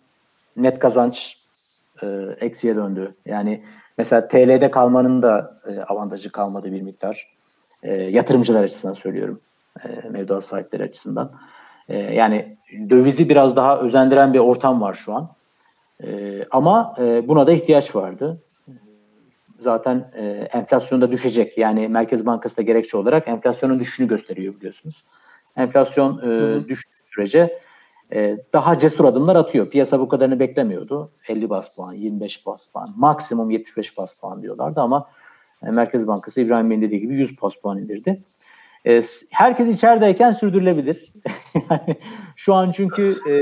[SPEAKER 2] net kazanç e, eksiye döndü. Yani Mesela TL'de kalmanın da e, avantajı kalmadı bir miktar. E, yatırımcılar açısından söylüyorum. E, mevduat sahipleri açısından. E, yani dövizi biraz daha özendiren bir ortam var şu an. E, ama e, buna da ihtiyaç vardı. Zaten e, enflasyon da düşecek. Yani Merkez Bankası da gerekçe olarak enflasyonun düşüşünü gösteriyor biliyorsunuz. Enflasyon e, düştüğü sürece e, daha cesur adımlar atıyor. Piyasa bu kadarını beklemiyordu. 50 bas puan, 25 bas puan, maksimum 75 bas puan diyorlardı ama Merkez Bankası İbrahim Bey'in dediği gibi 100 bas puan indirdi. E, herkes içerideyken sürdürülebilir. şu an çünkü e,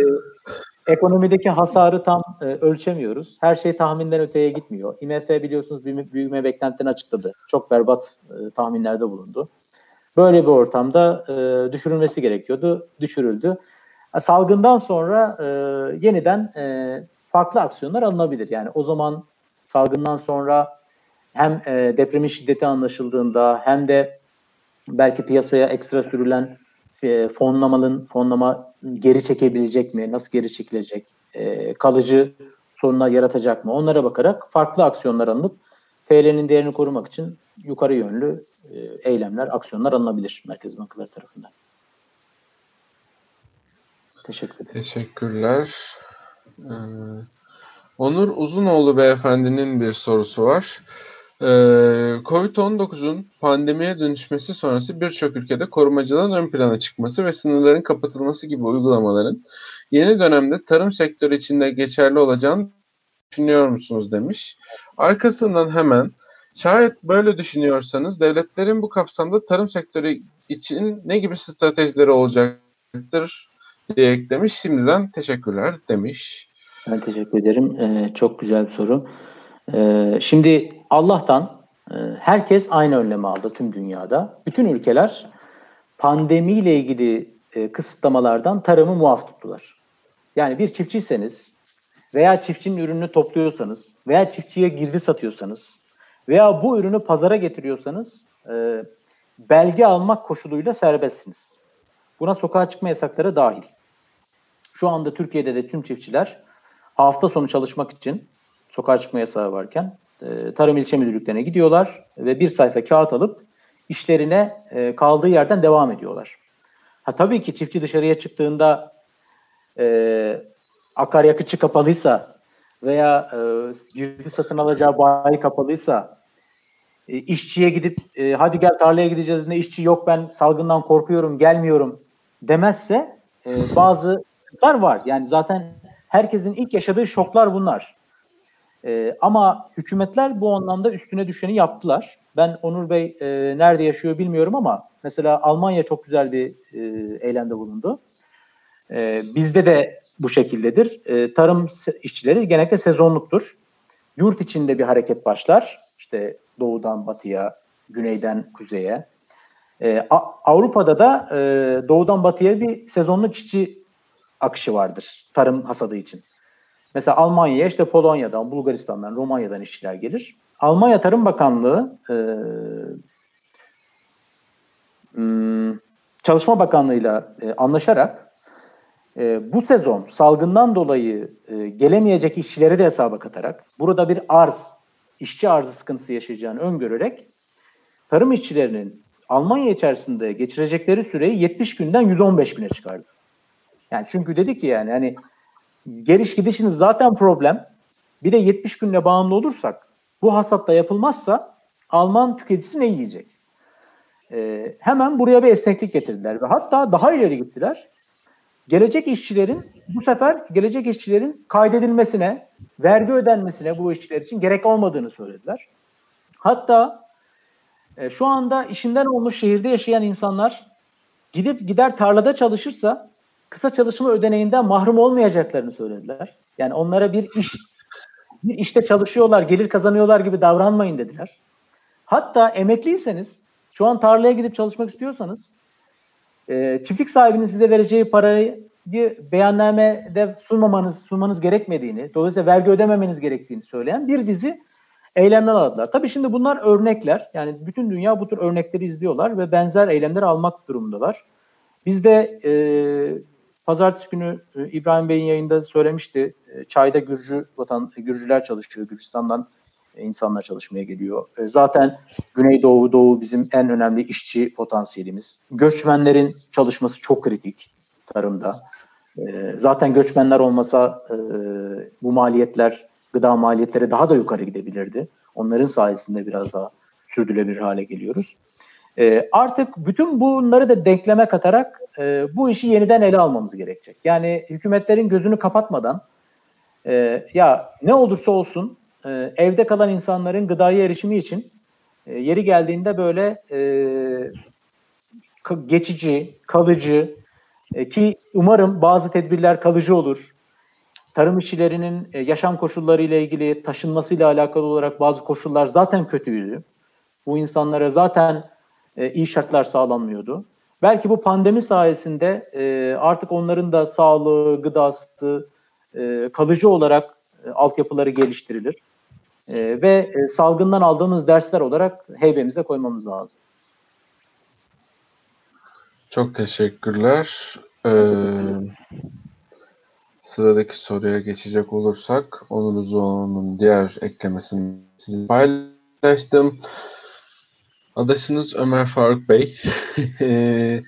[SPEAKER 2] ekonomideki hasarı tam e, ölçemiyoruz. Her şey tahminden öteye gitmiyor. IMF biliyorsunuz büyüme, büyüme beklentilerini açıkladı. Çok berbat tahminlerde bulundu. Böyle bir ortamda düşürülmesi gerekiyordu. Düşürüldü. Salgından sonra yeniden farklı aksiyonlar alınabilir. Yani o zaman salgından sonra hem e, depremin şiddeti anlaşıldığında hem de belki piyasaya ekstra sürülen e, fonlamanın fonlama geri çekebilecek mi? Nasıl geri çekilecek? E, kalıcı sorunlar yaratacak mı? Onlara bakarak farklı aksiyonlar alınıp TL'nin değerini korumak için yukarı yönlü e, eylemler, aksiyonlar alınabilir Merkez Bankaları tarafından. Teşekkür ederim.
[SPEAKER 1] Teşekkürler. Ee, Onur Uzunoğlu beyefendinin bir sorusu var. Ee, Covid-19'un pandemiye dönüşmesi sonrası birçok ülkede korumacılığın ön plana çıkması ve sınırların kapatılması gibi uygulamaların yeni dönemde tarım sektörü içinde geçerli olacağını düşünüyor musunuz demiş. Arkasından hemen şayet böyle düşünüyorsanız devletlerin bu kapsamda tarım sektörü için ne gibi stratejileri olacaktır diye eklemiş. Şimdiden teşekkürler demiş.
[SPEAKER 2] Ben teşekkür ederim. Ee, çok güzel bir soru. Ee, şimdi Allah'tan e, herkes aynı önlemi aldı tüm dünyada. Bütün ülkeler pandemiyle ilgili e, kısıtlamalardan tarımı muaf tuttular. Yani bir çiftçiyseniz veya çiftçinin ürününü topluyorsanız veya çiftçiye girdi satıyorsanız veya bu ürünü pazara getiriyorsanız e, belge almak koşuluyla serbestsiniz. Buna sokağa çıkma yasakları dahil. Şu anda Türkiye'de de tüm çiftçiler hafta sonu çalışmak için sokağa çıkma yasağı varken e, tarım ilçe müdürlüklerine gidiyorlar ve bir sayfa kağıt alıp işlerine e, kaldığı yerden devam ediyorlar. Ha tabii ki çiftçi dışarıya çıktığında e, akaryakıtçı kapalıysa veya e, satın alacağı bayi kapalıysa e, işçiye gidip e, hadi gel tarlaya gideceğiz ne işçi yok ben salgından korkuyorum gelmiyorum demezse e, bazı var. Yani zaten herkesin ilk yaşadığı şoklar bunlar. E, ama hükümetler bu anlamda üstüne düşeni yaptılar. Ben Onur Bey e, nerede yaşıyor bilmiyorum ama mesela Almanya çok güzel bir e, eylemde bulundu. E, bizde de bu şekildedir. E, tarım işçileri genellikle sezonluktur. Yurt içinde bir hareket başlar. İşte doğudan batıya, güneyden kuzeye. E, Avrupa'da da e, doğudan batıya bir sezonluk işçi akışı vardır tarım hasadı için. Mesela Almanya'ya işte Polonya'dan, Bulgaristan'dan, Romanya'dan işçiler gelir. Almanya Tarım Bakanlığı e, hmm, Çalışma Bakanlığı'yla e, anlaşarak e, bu sezon salgından dolayı gelemeyecek işçileri de hesaba katarak burada bir arz, işçi arzı sıkıntısı yaşayacağını öngörerek tarım işçilerinin Almanya içerisinde geçirecekleri süreyi 70 günden 115 güne çıkardı. Yani çünkü dedi ki yani hani geliş gidişiniz zaten problem. Bir de 70 günle bağımlı olursak bu hasatta yapılmazsa Alman tüketicisi ne yiyecek? Ee, hemen buraya bir esneklik getirdiler ve hatta daha ileri gittiler. Gelecek işçilerin bu sefer gelecek işçilerin kaydedilmesine, vergi ödenmesine bu işçiler için gerek olmadığını söylediler. Hatta e, şu anda işinden olmuş şehirde yaşayan insanlar gidip gider tarlada çalışırsa kısa çalışma ödeneğinden mahrum olmayacaklarını söylediler. Yani onlara bir iş bir işte çalışıyorlar, gelir kazanıyorlar gibi davranmayın dediler. Hatta emekliyseniz, şu an tarlaya gidip çalışmak istiyorsanız, e, çiftlik sahibinin size vereceği parayı beyannamede sunmamanız, sunmanız gerekmediğini, dolayısıyla vergi ödememeniz gerektiğini söyleyen bir dizi eylemler aldılar. Tabii şimdi bunlar örnekler. Yani bütün dünya bu tür örnekleri izliyorlar ve benzer eylemleri almak durumundalar. Biz de e, Pazartesi günü e, İbrahim Bey'in yayında söylemişti. E, çayda Gürcü vatan Gürcüler çalışıyor. Gürcistan'dan e, insanlar çalışmaya geliyor. Zaten Güneydoğu Doğu bizim en önemli işçi potansiyelimiz. Göçmenlerin çalışması çok kritik tarımda. Zaten göçmenler olmasa bu maliyetler, gıda maliyetleri daha da yukarı gidebilirdi. Onların sayesinde biraz daha sürdürülebilir hale geliyoruz. E, artık bütün bunları da denkleme katarak e, bu işi yeniden ele almamız gerekecek. Yani hükümetlerin gözünü kapatmadan e, ya ne olursa olsun e, evde kalan insanların gıdaya erişimi için e, yeri geldiğinde böyle e, geçici, kalıcı e, ki umarım bazı tedbirler kalıcı olur. Tarım işçilerinin e, yaşam koşulları ile ilgili taşınmasıyla alakalı olarak bazı koşullar zaten kötüydü. Bu insanlara zaten e, iyi şartlar sağlanmıyordu. Belki bu pandemi sayesinde e, artık onların da sağlığı, gıdası e, kalıcı olarak e, altyapıları geliştirilir. E, ve e, salgından aldığımız dersler olarak heybemize koymamız lazım.
[SPEAKER 1] Çok teşekkürler. Ee, sıradaki soruya geçecek olursak Onur Uzoğlu'nun diğer eklemesini size paylaştım. Adaşınız Ömer Faruk Bey ee,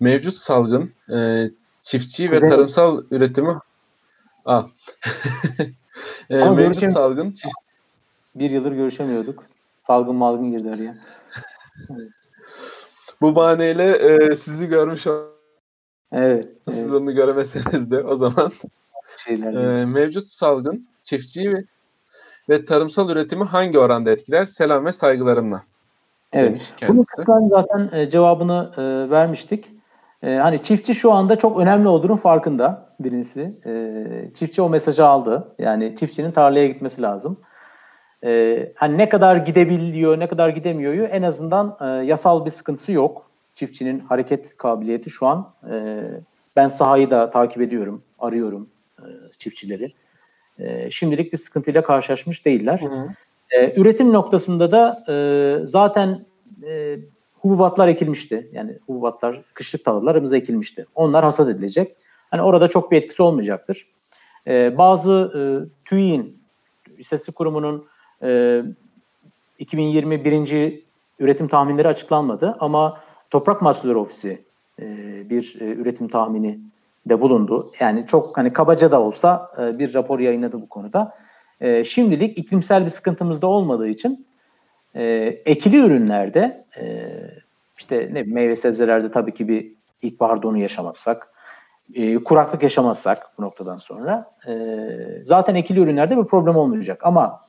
[SPEAKER 1] mevcut salgın e, çiftçi ve tarımsal üretimi ah. e, mevcut görüşem... salgın çift...
[SPEAKER 2] bir yıldır görüşemiyorduk. Salgın malgın girdi araya.
[SPEAKER 1] Bu bahaneyle e, sizi görmüş
[SPEAKER 2] Evet.
[SPEAKER 1] Siz evet. onu göremeseniz de o zaman e, mevcut salgın çiftçi ve, ve tarımsal üretimi hangi oranda etkiler? Selam ve saygılarımla.
[SPEAKER 2] Evet. Bunun kısmen zaten e, cevabını e, vermiştik. E, hani çiftçi şu anda çok önemli olduğunun farkında birincisi. Çiftçi o mesajı aldı. Yani çiftçinin tarlaya gitmesi lazım. Hani ne kadar gidebiliyor, ne kadar gidemiyor en azından yasal bir sıkıntısı yok. Çiftçinin hareket kabiliyeti şu an ben sahayı da takip ediyorum, arıyorum çiftçileri. Şimdilik bir sıkıntıyla karşılaşmış değiller. Hı hı. E, üretim noktasında da e, zaten e, hububatlar ekilmişti. Yani hububatlar, kışlık tahıllarımıza ekilmişti. Onlar hasat edilecek. Hani orada çok bir etkisi olmayacaktır. E, bazı e, TÜİ'nin, İstatistik Kurumu'nun e, 2021. üretim tahminleri açıklanmadı ama Toprak Mahsulleri Ofisi e, bir e, üretim tahmini de bulundu. Yani çok hani kabaca da olsa e, bir rapor yayınladı bu konuda. E, şimdilik iklimsel bir sıkıntımız da olmadığı için e, ekili ürünlerde e, işte ne meyve sebzelerde tabii ki bir ilkbahar donu yaşamazsak, e, kuraklık yaşamazsak bu noktadan sonra e, zaten ekili ürünlerde bir problem olmayacak. Ama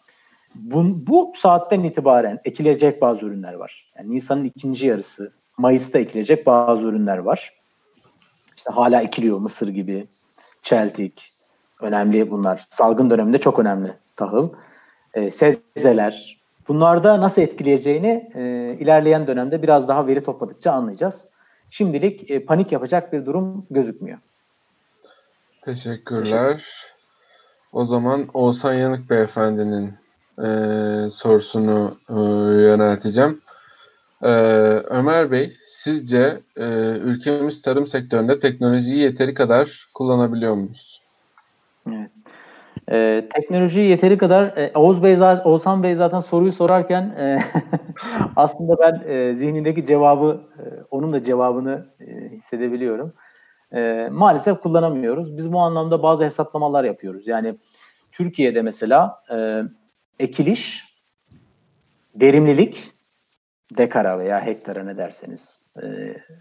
[SPEAKER 2] bu, bu saatten itibaren ekilecek bazı ürünler var. Yani Nisan'ın ikinci yarısı, Mayıs'ta ekilecek bazı ürünler var. İşte hala ekiliyor mısır gibi, çeltik, önemli bunlar. Salgın döneminde çok önemli tahıl. E, sebzeler. Bunlarda nasıl etkileyeceğini e, ilerleyen dönemde biraz daha veri topladıkça anlayacağız. Şimdilik e, panik yapacak bir durum gözükmüyor.
[SPEAKER 1] Teşekkürler. Teşekkür. O zaman Oğuzhan Yanık Beyefendinin e, sorusunu e, yönelteceğim. E, Ömer Bey, sizce e, ülkemiz tarım sektöründe teknolojiyi yeteri kadar kullanabiliyor muyuz?
[SPEAKER 2] Evet. Ee, teknolojiyi yeteri kadar e, Oğuz Bey zaten, Oğuzhan Bey zaten soruyu sorarken e, aslında ben e, zihnindeki cevabı e, onun da cevabını e, hissedebiliyorum. E, maalesef kullanamıyoruz. Biz bu anlamda bazı hesaplamalar yapıyoruz. Yani Türkiye'de mesela e, ekiliş, verimlilik dekara veya hektara ne derseniz e,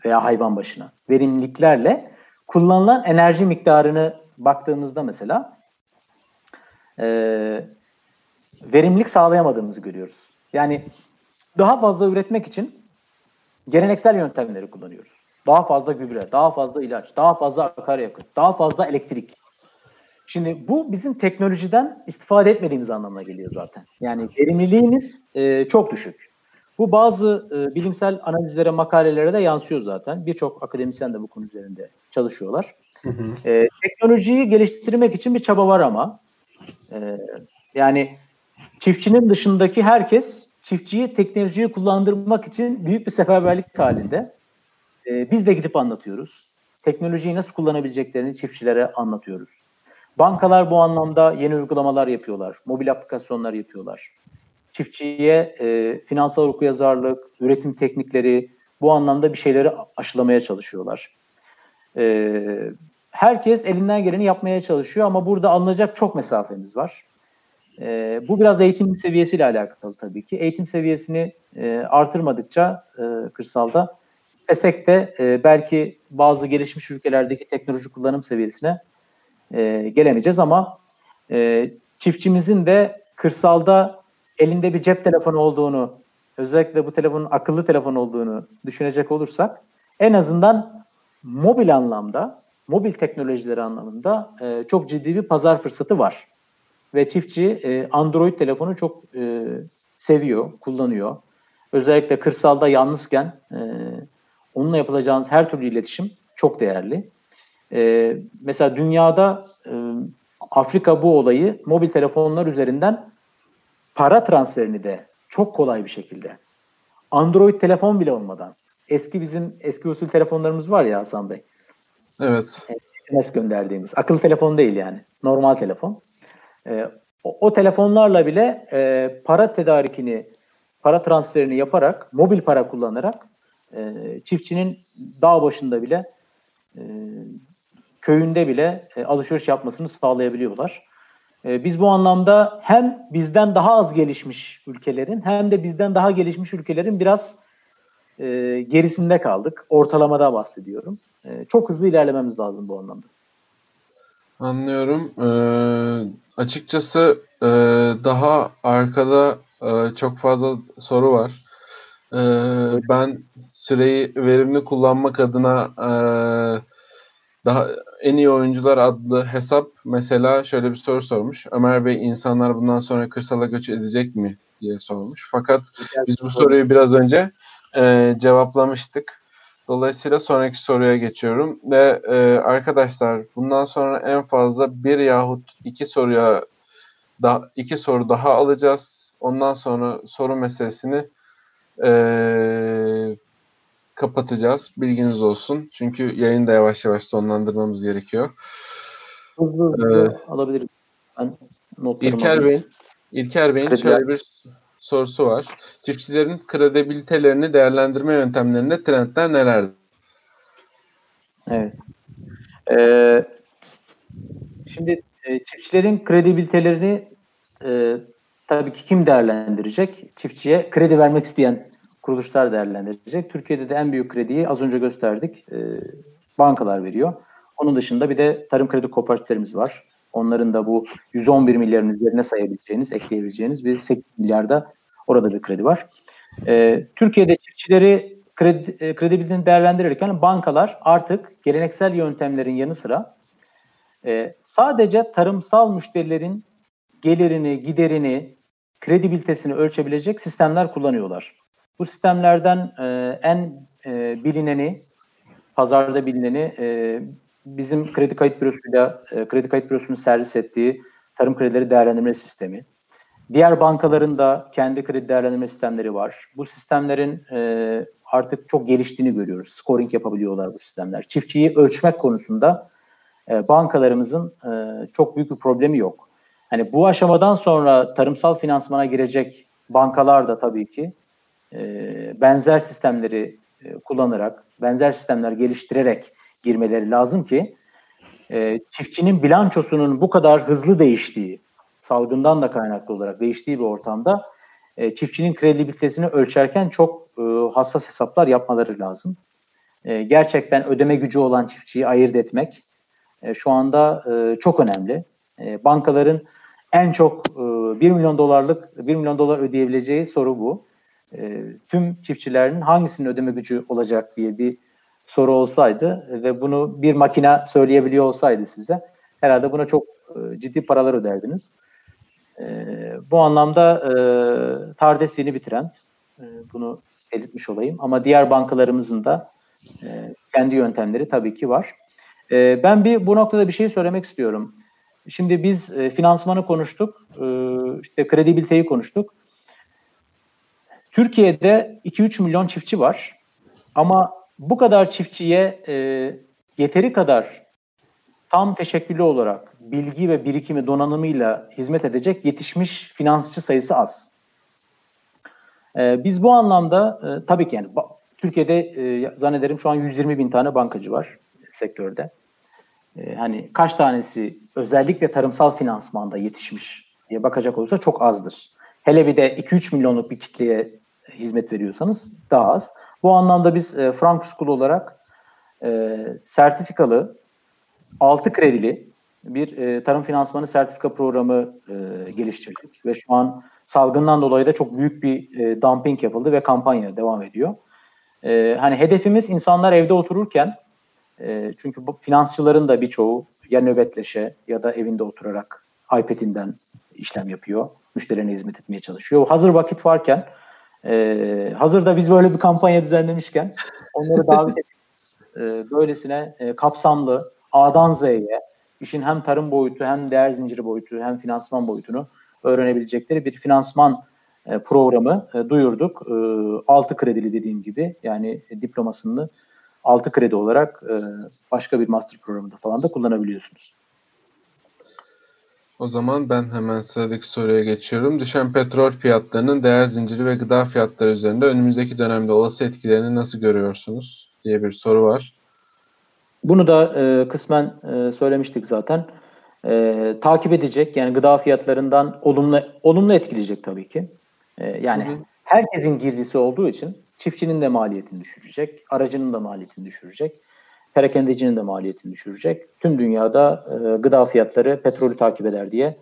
[SPEAKER 2] veya hayvan başına verimliliklerle kullanılan enerji miktarını baktığımızda mesela e, verimlilik sağlayamadığımızı görüyoruz. Yani daha fazla üretmek için geleneksel yöntemleri kullanıyoruz. Daha fazla gübre, daha fazla ilaç, daha fazla akaryakıt, daha fazla elektrik. Şimdi bu bizim teknolojiden istifade etmediğimiz anlamına geliyor zaten. Yani verimliliğimiz e, çok düşük. Bu bazı e, bilimsel analizlere, makalelere de yansıyor zaten. Birçok akademisyen de bu konu üzerinde çalışıyorlar. Hı hı. E, teknolojiyi geliştirmek için bir çaba var ama e, yani çiftçinin dışındaki herkes çiftçiyi teknolojiyi kullandırmak için büyük bir seferberlik halinde. E, biz de gidip anlatıyoruz. Teknolojiyi nasıl kullanabileceklerini çiftçilere anlatıyoruz. Bankalar bu anlamda yeni uygulamalar yapıyorlar. Mobil aplikasyonlar yapıyorlar. Çiftçiye e, finansal okuyazarlık, üretim teknikleri bu anlamda bir şeyleri aşılamaya çalışıyorlar. E, herkes elinden geleni yapmaya çalışıyor ama burada alınacak çok mesafemiz var. E, bu biraz eğitim seviyesiyle alakalı tabii ki. Eğitim seviyesini e, artırmadıkça e, kırsalda desek de e, belki bazı gelişmiş ülkelerdeki teknoloji kullanım seviyesine e, gelemeyeceğiz ama e, çiftçimizin de kırsalda elinde bir cep telefonu olduğunu, özellikle bu telefonun akıllı telefon olduğunu düşünecek olursak en azından mobil anlamda, mobil teknolojileri anlamında e, çok ciddi bir pazar fırsatı var. Ve çiftçi e, Android telefonu çok e, seviyor, kullanıyor. Özellikle kırsalda yalnızken e, onunla yapılacağınız her türlü iletişim çok değerli. E, mesela dünyada e, Afrika bu olayı mobil telefonlar üzerinden para transferini de çok kolay bir şekilde Android telefon bile olmadan eski bizim eski usul telefonlarımız var ya Hasan Bey.
[SPEAKER 1] Evet.
[SPEAKER 2] SMS gönderdiğimiz. Akıllı telefon değil yani. Normal telefon. E, o, o telefonlarla bile e, para tedarikini, para transferini yaparak, mobil para kullanarak e, çiftçinin dağ başında bile e, köyünde bile e, alışveriş yapmasını sağlayabiliyorlar. E, biz bu anlamda hem bizden daha az gelişmiş ülkelerin hem de bizden daha gelişmiş ülkelerin biraz e, gerisinde kaldık. Ortalamada bahsediyorum. E, çok hızlı ilerlememiz lazım bu anlamda.
[SPEAKER 1] Anlıyorum. Ee, açıkçası e, daha arkada e, çok fazla soru var. E, ben süreyi verimli kullanmak adına e, daha en iyi oyuncular adlı hesap mesela şöyle bir soru sormuş. Ömer Bey insanlar bundan sonra kırsala göç edecek mi diye sormuş. Fakat biz bu soruyu biraz önce e, cevaplamıştık. Dolayısıyla sonraki soruya geçiyorum ve e, arkadaşlar bundan sonra en fazla bir yahut iki soruya da iki soru daha alacağız. Ondan sonra soru meselesini e, kapatacağız. Bilginiz olsun. Çünkü yayını da yavaş yavaş sonlandırmamız gerekiyor.
[SPEAKER 2] Hızlı hızlı ee, alabiliriz. Ben
[SPEAKER 1] İlker Bey, İlker Bey'in şöyle bir sorusu var. Çiftçilerin kredibilitelerini değerlendirme yöntemlerinde trendler nelerdir?
[SPEAKER 2] Evet. Ee, şimdi e, çiftçilerin kredibilitelerini e, tabii ki kim değerlendirecek? Çiftçiye kredi vermek isteyen kuruluşlar değerlendirecek. Türkiye'de de en büyük krediyi az önce gösterdik. E, bankalar veriyor. Onun dışında bir de tarım kredi kooperatiflerimiz var. Onların da bu 111 milyarın üzerine sayabileceğiniz, ekleyebileceğiniz bir 8 milyarda orada bir kredi var. E, Türkiye'de çiftçileri kredi, e, kredibilitini değerlendirirken bankalar artık geleneksel yöntemlerin yanı sıra e, sadece tarımsal müşterilerin gelirini, giderini, kredibilitesini ölçebilecek sistemler kullanıyorlar. Bu sistemlerden e, en e, bilineni, pazarda bilineni e, bizim kredi kayıt bürosuyla, e, kredi kayıt bürosunun servis ettiği tarım kredileri değerlendirme sistemi. Diğer bankaların da kendi kredi değerlendirme sistemleri var. Bu sistemlerin e, artık çok geliştiğini görüyoruz. Scoring yapabiliyorlar bu sistemler. Çiftçiyi ölçmek konusunda e, bankalarımızın e, çok büyük bir problemi yok. Hani bu aşamadan sonra tarımsal finansmana girecek bankalar da tabii ki e, benzer sistemleri e, kullanarak, benzer sistemler geliştirerek girmeleri lazım ki e, çiftçinin bilançosunun bu kadar hızlı değiştiği, salgından da kaynaklı olarak değiştiği bir ortamda e, çiftçinin kredibilitesini ölçerken çok e, hassas hesaplar yapmaları lazım. E, gerçekten ödeme gücü olan çiftçiyi ayırt etmek e, şu anda e, çok önemli. E, bankaların en çok e, 1 milyon dolarlık 1 milyon dolar ödeyebileceği soru bu. E, tüm çiftçilerin hangisinin ödeme gücü olacak diye bir soru olsaydı ve bunu bir makine söyleyebiliyor olsaydı size herhalde buna çok e, ciddi paralar öderdiniz. E, bu anlamda e, TARDES yeni bitiren e, bunu belirtmiş olayım. Ama diğer bankalarımızın da e, kendi yöntemleri tabii ki var. E, ben bir bu noktada bir şey söylemek istiyorum. Şimdi biz e, finansmanı konuştuk, e, işte kredibiliteyi konuştuk. Türkiye'de 2-3 milyon çiftçi var ama bu kadar çiftçiye e, yeteri kadar tam teşekküllü olarak bilgi ve birikimi donanımıyla hizmet edecek yetişmiş finansçı sayısı az. E, biz bu anlamda e, tabii ki yani Türkiye'de e, zannederim şu an 120 bin tane bankacı var sektörde. E, hani kaç tanesi özellikle tarımsal finansmanda yetişmiş diye bakacak olursa çok azdır. Hele bir de 2-3 milyonluk bir kitleye hizmet veriyorsanız daha az. Bu anlamda biz e, Frank School olarak e, sertifikalı, altı kredili bir e, tarım finansmanı sertifika programı e, geliştirdik ve şu an salgından dolayı da çok büyük bir e, dumping yapıldı ve kampanya devam ediyor. E, hani hedefimiz insanlar evde otururken e, çünkü bu finansçıların da birçoğu ya nöbetleşe ya da evinde oturarak iPad'inden işlem yapıyor. Müşterilerine hizmet etmeye çalışıyor. Hazır vakit varken e, hazırda biz böyle bir kampanya düzenlemişken onları davet edip e, böylesine e, kapsamlı A'dan Z'ye işin hem tarım boyutu hem değer zinciri boyutu hem finansman boyutunu öğrenebilecekleri bir finansman e, programı e, duyurduk. E, 6 kredili dediğim gibi yani diplomasını 6 kredi olarak e, başka bir master programında falan da kullanabiliyorsunuz.
[SPEAKER 1] O zaman ben hemen sıradaki soruya geçiyorum. Düşen petrol fiyatlarının değer zinciri ve gıda fiyatları üzerinde önümüzdeki dönemde olası etkilerini nasıl görüyorsunuz diye bir soru var.
[SPEAKER 2] Bunu da e, kısmen e, söylemiştik zaten. E, takip edecek yani gıda fiyatlarından olumlu olumlu etkileyecek tabii ki. E, yani hı hı. herkesin girdisi olduğu için çiftçinin de maliyetini düşürecek, aracının da maliyetini düşürecek, perakendecinin de maliyetini düşürecek. Tüm dünyada e, gıda fiyatları petrolü takip eder diye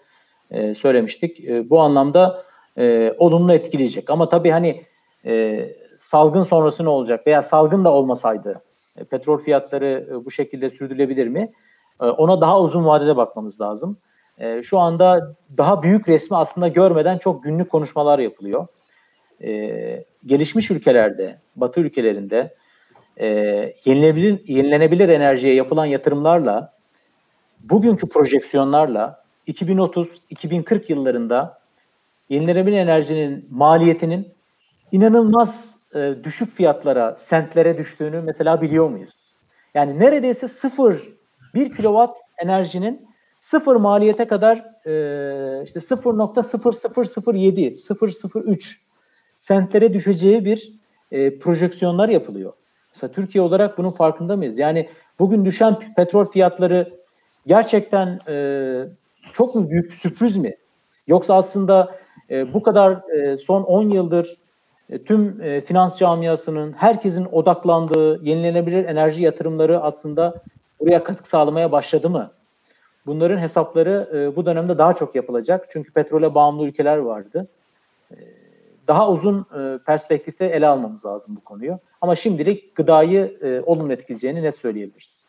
[SPEAKER 2] e, söylemiştik. E, bu anlamda e, olumlu etkileyecek. Ama tabii hani e, salgın sonrası ne olacak veya salgın da olmasaydı petrol fiyatları e, bu şekilde sürdürülebilir mi? E, ona daha uzun vadede bakmamız lazım. E, şu anda daha büyük resmi aslında görmeden çok günlük konuşmalar yapılıyor e, gelişmiş ülkelerde, Batı ülkelerinde e, yenilebilir, yenilenebilir enerjiye yapılan yatırımlarla bugünkü projeksiyonlarla 2030-2040 yıllarında yenilenebilir enerjinin maliyetinin inanılmaz e, düşük fiyatlara, sentlere düştüğünü mesela biliyor muyuz? Yani neredeyse sıfır, bir kilowatt enerjinin sıfır maliyete kadar e, işte 0.0007, 003 sentlere düşeceği bir e, projeksiyonlar yapılıyor. Mesela Türkiye olarak bunun farkında mıyız? Yani bugün düşen petrol fiyatları gerçekten e, çok mu büyük sürpriz mi? Yoksa aslında e, bu kadar e, son 10 yıldır tüm e, finans camiasının, herkesin odaklandığı yenilenebilir enerji yatırımları aslında buraya katkı sağlamaya başladı mı? Bunların hesapları e, bu dönemde daha çok yapılacak. Çünkü petrole bağımlı ülkeler vardı. E, daha uzun e, perspektifte ele almamız lazım bu konuyu. Ama şimdilik gıdayı e, olumlu etkileyeceğini net söyleyebiliriz.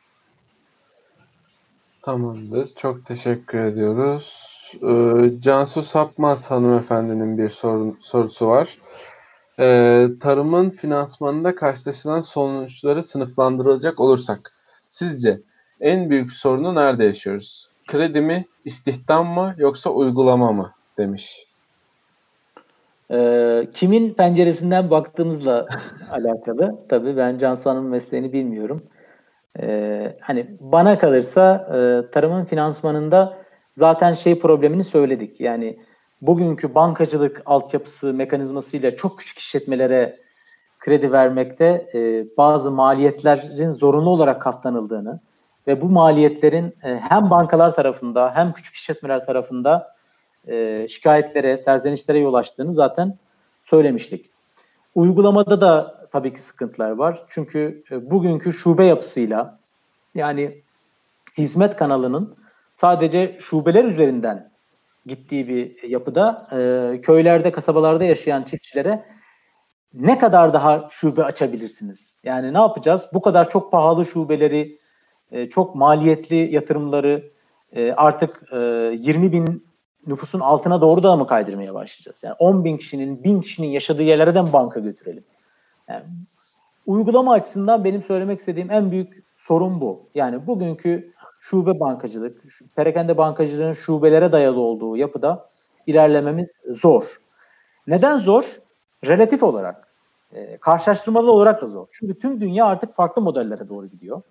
[SPEAKER 1] Tamamdır. Çok teşekkür ediyoruz. Ee, Cansu Sapmaz hanımefendinin bir soru, sorusu var. Ee, tarımın finansmanında karşılaşılan sonuçları sınıflandırılacak olursak sizce en büyük sorunu nerede yaşıyoruz? Kredi mi, istihdam mı yoksa uygulama mı demiş.
[SPEAKER 2] E, kimin penceresinden baktığımızla alakalı. Tabii ben Cansu mesleğini bilmiyorum. E, hani bana kalırsa e, tarımın finansmanında zaten şey problemini söyledik. Yani bugünkü bankacılık altyapısı mekanizmasıyla çok küçük işletmelere kredi vermekte e, bazı maliyetlerin zorunlu olarak katlanıldığını ve bu maliyetlerin e, hem bankalar tarafında hem küçük işletmeler tarafında e, şikayetlere, serzenişlere yol açtığını zaten söylemiştik. Uygulamada da tabii ki sıkıntılar var. Çünkü e, bugünkü şube yapısıyla yani hizmet kanalının sadece şubeler üzerinden gittiği bir yapıda e, köylerde, kasabalarda yaşayan çiftçilere ne kadar daha şube açabilirsiniz? Yani ne yapacağız? Bu kadar çok pahalı şubeleri, e, çok maliyetli yatırımları e, artık e, 20 bin nüfusun altına doğru da mı kaydırmaya başlayacağız? Yani 10 bin kişinin, bin kişinin yaşadığı yerlere de mi banka götürelim? Yani, uygulama açısından benim söylemek istediğim en büyük sorun bu. Yani bugünkü şube bankacılık, perakende bankacılığın şubelere dayalı olduğu yapıda ilerlememiz zor. Neden zor? Relatif olarak. E, karşılaştırmalı olarak da zor. Çünkü tüm dünya artık farklı modellere doğru gidiyor.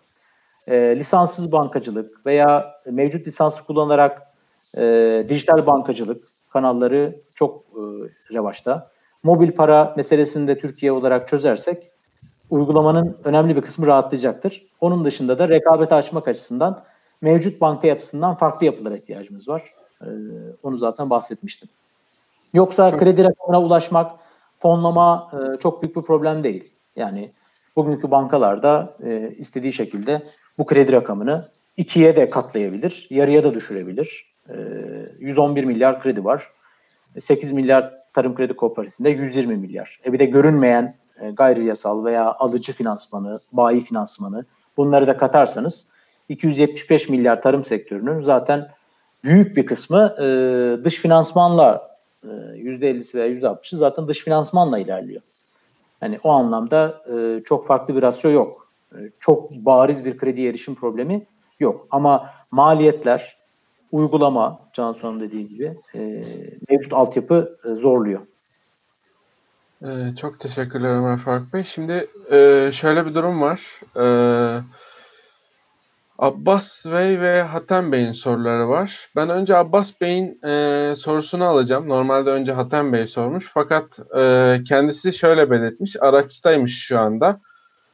[SPEAKER 2] E, lisanssız bankacılık veya mevcut lisansı kullanarak e, dijital bankacılık kanalları çok e, revaçta. Mobil para meselesini de Türkiye olarak çözersek uygulamanın önemli bir kısmı rahatlayacaktır. Onun dışında da rekabeti açmak açısından mevcut banka yapısından farklı yapılara ihtiyacımız var. E, onu zaten bahsetmiştim. Yoksa kredi rakamına ulaşmak, fonlama e, çok büyük bir problem değil. Yani bugünkü bankalarda e, istediği şekilde bu kredi rakamını ikiye de katlayabilir, yarıya da düşürebilir. 111 ee, milyar kredi var. 8 milyar tarım kredi kooperatifinde 120 milyar. E bir de görünmeyen e, gayri yasal veya alıcı finansmanı, bayi finansmanı bunları da katarsanız 275 milyar tarım sektörünün zaten büyük bir kısmı e, dış finansmanla e, %50'si veya %60'ı zaten dış finansmanla ilerliyor. Yani o anlamda e, çok farklı bir rasyo yok. E, çok bariz bir kredi erişim problemi yok. Ama maliyetler, uygulama, Cansu'nun dediği gibi e, mevcut altyapı e, zorluyor.
[SPEAKER 1] Ee, çok teşekkürler Ömer Faruk Bey. Şimdi e, şöyle bir durum var. Ee, Abbas Bey ve Hatem Bey'in soruları var. Ben önce Abbas Bey'in e, sorusunu alacağım. Normalde önce Hatem Bey sormuş. Fakat e, kendisi şöyle belirtmiş. Araçtaymış şu anda.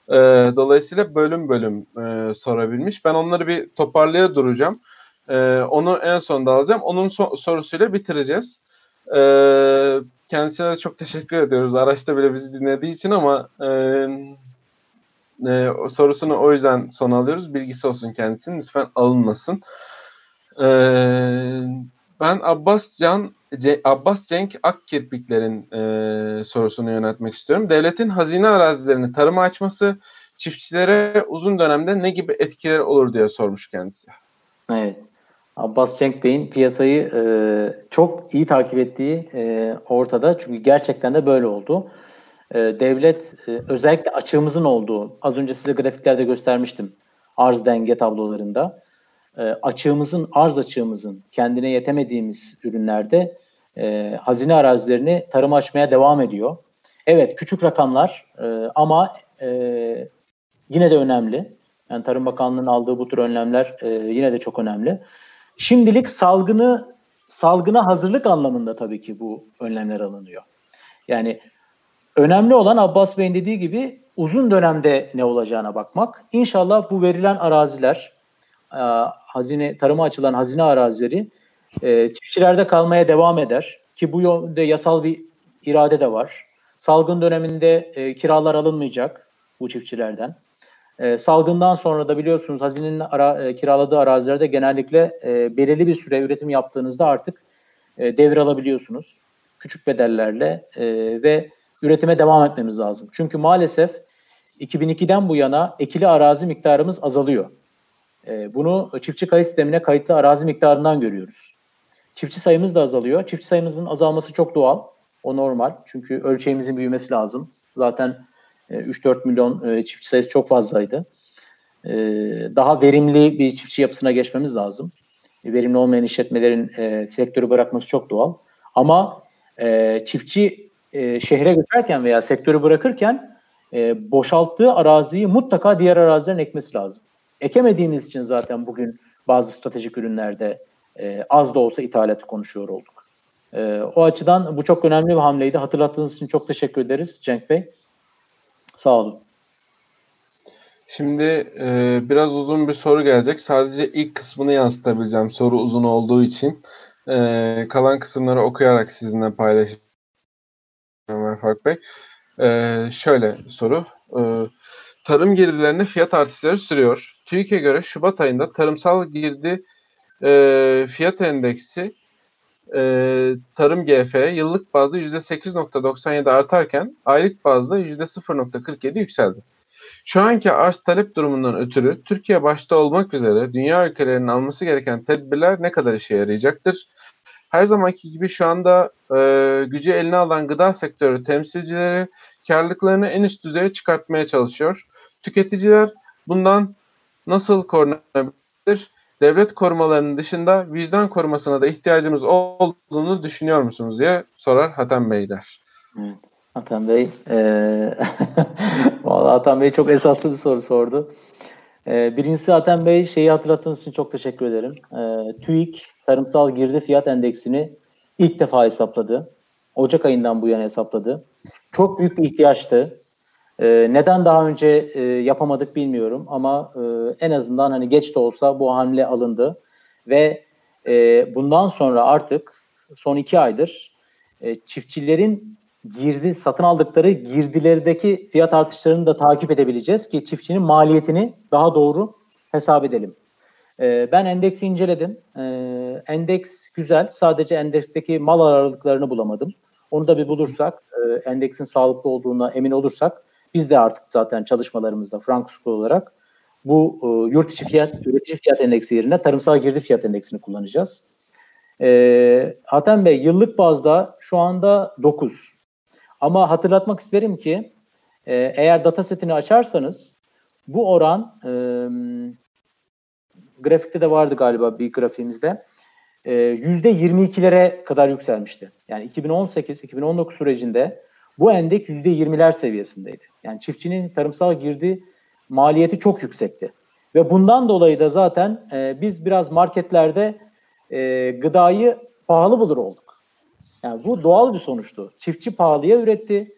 [SPEAKER 1] E, dolayısıyla bölüm bölüm e, sorabilmiş. Ben onları bir toparlaya duracağım. E, onu en sonda alacağım. Onun so- sorusuyla bitireceğiz. E, kendisine de çok teşekkür ediyoruz. Araçta bile bizi dinlediği için ama e, e, sorusunu o yüzden son alıyoruz. Bilgisi olsun kendisinin. Lütfen alınmasın. E, ben Abbas Can C- Abbas Cenk Akkirpikler'in e, sorusunu yöneltmek istiyorum. Devletin hazine arazilerini tarıma açması çiftçilere uzun dönemde ne gibi etkileri olur diye sormuş kendisi.
[SPEAKER 2] Evet. Abbas Cenk Bey'in piyasayı e, çok iyi takip ettiği e, ortada. Çünkü gerçekten de böyle oldu. E, devlet e, özellikle açığımızın olduğu, az önce size grafiklerde göstermiştim arz denge tablolarında. E, açığımızın, arz açığımızın kendine yetemediğimiz ürünlerde e, hazine arazilerini tarıma açmaya devam ediyor. Evet küçük rakamlar e, ama e, yine de önemli. Yani Tarım Bakanlığı'nın aldığı bu tür önlemler yine de çok önemli. Şimdilik salgını salgına hazırlık anlamında tabii ki bu önlemler alınıyor. Yani önemli olan Abbas Bey'in dediği gibi uzun dönemde ne olacağına bakmak. İnşallah bu verilen araziler, e, hazine tarıma açılan hazine arazileri e, çiftçilerde kalmaya devam eder ki bu yönde yasal bir irade de var. Salgın döneminde e, kiralar alınmayacak bu çiftçilerden. E, salgından sonra da biliyorsunuz hazinenin ara, e, kiraladığı arazilerde genellikle e, belirli bir süre üretim yaptığınızda artık e, devralabiliyorsunuz. Küçük bedellerle e, ve üretime devam etmemiz lazım. Çünkü maalesef 2002'den bu yana ekili arazi miktarımız azalıyor. E, bunu çiftçi kayıt sistemine kayıtlı arazi miktarından görüyoruz. Çiftçi sayımız da azalıyor. Çiftçi sayımızın azalması çok doğal. O normal. Çünkü ölçeğimizin büyümesi lazım. Zaten 3-4 e, milyon e, çiftçi sayısı çok fazlaydı. E, daha verimli bir çiftçi yapısına geçmemiz lazım. Verimli olmayan işletmelerin sektörü bırakması çok doğal. Ama çiftçi şehre götürürken veya sektörü bırakırken boşalttığı araziyi mutlaka diğer arazilerin ekmesi lazım. Ekemediğimiz için zaten bugün bazı stratejik ürünlerde az da olsa ithalatı konuşuyor olduk. o açıdan bu çok önemli bir hamleydi. Hatırlattığınız için çok teşekkür ederiz Cenk Bey. Sağ olun.
[SPEAKER 1] Şimdi e, biraz uzun bir soru gelecek. Sadece ilk kısmını yansıtabileceğim soru uzun olduğu için. E, kalan kısımları okuyarak sizinle paylaşacağım Ömer Fark Bey. E, şöyle soru. E, tarım girdilerinde fiyat artışları sürüyor. TÜİK'e göre Şubat ayında tarımsal girdi e, fiyat endeksi e, tarım GF yıllık bazda %8.97 artarken aylık bazda %0.47 yükseldi. Şu anki arz talep durumundan ötürü Türkiye başta olmak üzere dünya ülkelerinin alması gereken tedbirler ne kadar işe yarayacaktır? Her zamanki gibi şu anda e, gücü eline alan gıda sektörü temsilcileri karlılıklarını en üst düzeye çıkartmaya çalışıyor. Tüketiciler bundan nasıl korunabilir? devlet korumalarının dışında vicdan korumasına da ihtiyacımız olduğunu düşünüyor musunuz diye sorar Hatem Beyler.
[SPEAKER 2] Hatem Bey, e, vallahi Hatem Bey çok esaslı bir soru sordu. E, birincisi Hatem Bey şeyi hatırlattığınız için çok teşekkür ederim. E, TÜİK tarımsal girdi fiyat endeksini ilk defa hesapladı. Ocak ayından bu yana hesapladı. Çok büyük bir ihtiyaçtı. E, neden daha önce e, yapamadık bilmiyorum ama e, en azından hani geç de olsa bu hamle alındı ve e, bundan sonra artık son iki aydır çiftçilerin girdi satın aldıkları girdilerdeki fiyat artışlarını da takip edebileceğiz ki çiftçinin maliyetini daha doğru hesap edelim. E, ben endeksi inceledim. E, endeks güzel. Sadece endeksteki mal aralıklarını bulamadım. Onu da bir bulursak e, endeksin sağlıklı olduğuna emin olursak biz de artık zaten çalışmalarımızda Frankfurt olarak bu e, yurt içi fiyat, üretici fiyat endeksi yerine tarımsal girdi fiyat endeksini kullanacağız. E, Hatem Bey yıllık bazda şu anda 9. Ama hatırlatmak isterim ki e, eğer data setini açarsanız bu oran e, grafikte de vardı galiba bir grafiğimizde e, %22'lere kadar yükselmişti. Yani 2018-2019 sürecinde bu endek %20'ler seviyesindeydi. Yani çiftçinin tarımsal girdi maliyeti çok yüksekti. Ve bundan dolayı da zaten e, biz biraz marketlerde e, gıdayı pahalı bulur olduk. Yani bu doğal bir sonuçtu. Çiftçi pahalıya üretti,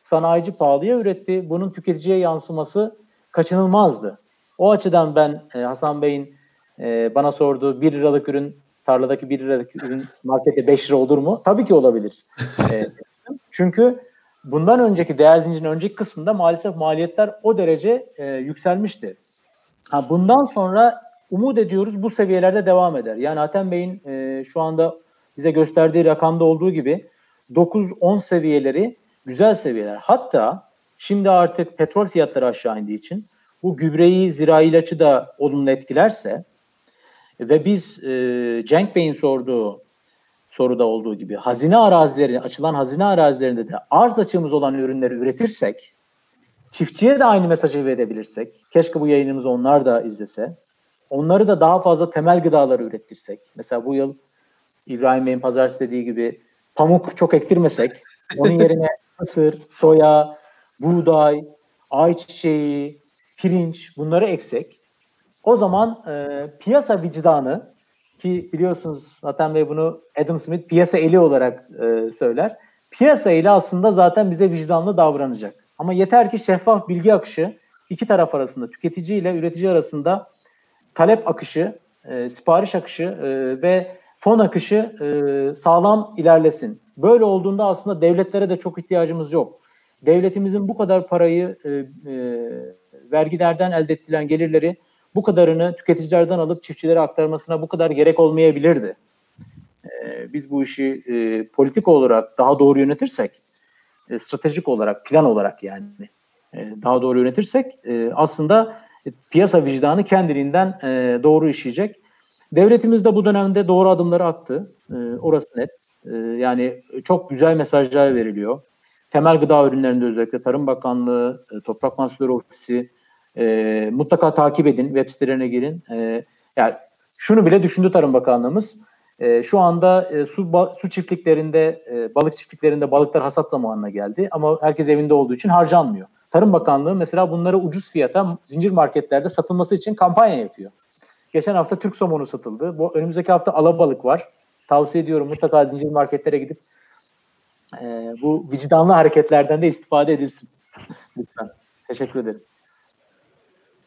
[SPEAKER 2] sanayici pahalıya üretti. Bunun tüketiciye yansıması kaçınılmazdı. O açıdan ben e, Hasan Bey'in e, bana sorduğu 1 liralık ürün tarladaki 1 liralık ürün markette 5 lira olur mu? Tabii ki olabilir. e, çünkü bundan önceki değer zincirinin önceki kısmında maalesef maliyetler o derece e, yükselmişti. Ha, bundan sonra umut ediyoruz bu seviyelerde devam eder. Yani Hatem Bey'in e, şu anda bize gösterdiği rakamda olduğu gibi 9-10 seviyeleri güzel seviyeler. Hatta şimdi artık petrol fiyatları aşağı indiği için bu gübreyi, zirai ilacı da olumlu etkilerse ve biz e, Cenk Bey'in sorduğu soruda olduğu gibi hazine arazileri, açılan hazine arazilerinde de arz açığımız olan ürünleri üretirsek, çiftçiye de aynı mesajı verebilirsek, keşke bu yayınımızı onlar da izlese, onları da daha fazla temel gıdaları ürettirsek, mesela bu yıl İbrahim Bey'in pazartesi dediği gibi pamuk çok ektirmesek, onun yerine mısır, soya, buğday, ayçiçeği, pirinç bunları eksek, o zaman e, piyasa vicdanı ki biliyorsunuz zaten Bey bunu Adam Smith piyasa eli olarak e, söyler. Piyasa eli aslında zaten bize vicdanlı davranacak. Ama yeter ki şeffaf bilgi akışı iki taraf arasında, tüketici ile üretici arasında talep akışı, e, sipariş akışı e, ve fon akışı e, sağlam ilerlesin. Böyle olduğunda aslında devletlere de çok ihtiyacımız yok. Devletimizin bu kadar parayı e, e, vergilerden elde ettiren gelirleri bu kadarını tüketicilerden alıp çiftçilere aktarmasına bu kadar gerek olmayabilirdi. E, biz bu işi e, politik olarak daha doğru yönetirsek, e, stratejik olarak, plan olarak yani e, daha doğru yönetirsek e, aslında piyasa vicdanı kendiliğinden e, doğru işleyecek. Devletimiz de bu dönemde doğru adımları attı. E, orası net. E, yani çok güzel mesajlar veriliyor. Temel gıda ürünlerinde özellikle Tarım Bakanlığı, e, Toprak Mahsulleri Ofisi, e, mutlaka takip edin, web sitelerine girin. E, yani şunu bile düşündü Tarım Bakanlığımız. E, şu anda e, su ba, su çiftliklerinde, e, balık çiftliklerinde balıklar hasat zamanına geldi ama herkes evinde olduğu için harcanmıyor. Tarım Bakanlığı mesela bunları ucuz fiyata zincir marketlerde satılması için kampanya yapıyor. Geçen hafta Türk somonu satıldı. Bu önümüzdeki hafta alabalık var. Tavsiye ediyorum mutlaka zincir marketlere gidip e, bu vicdanlı hareketlerden de istifade edilsin. Lütfen. Teşekkür ederim.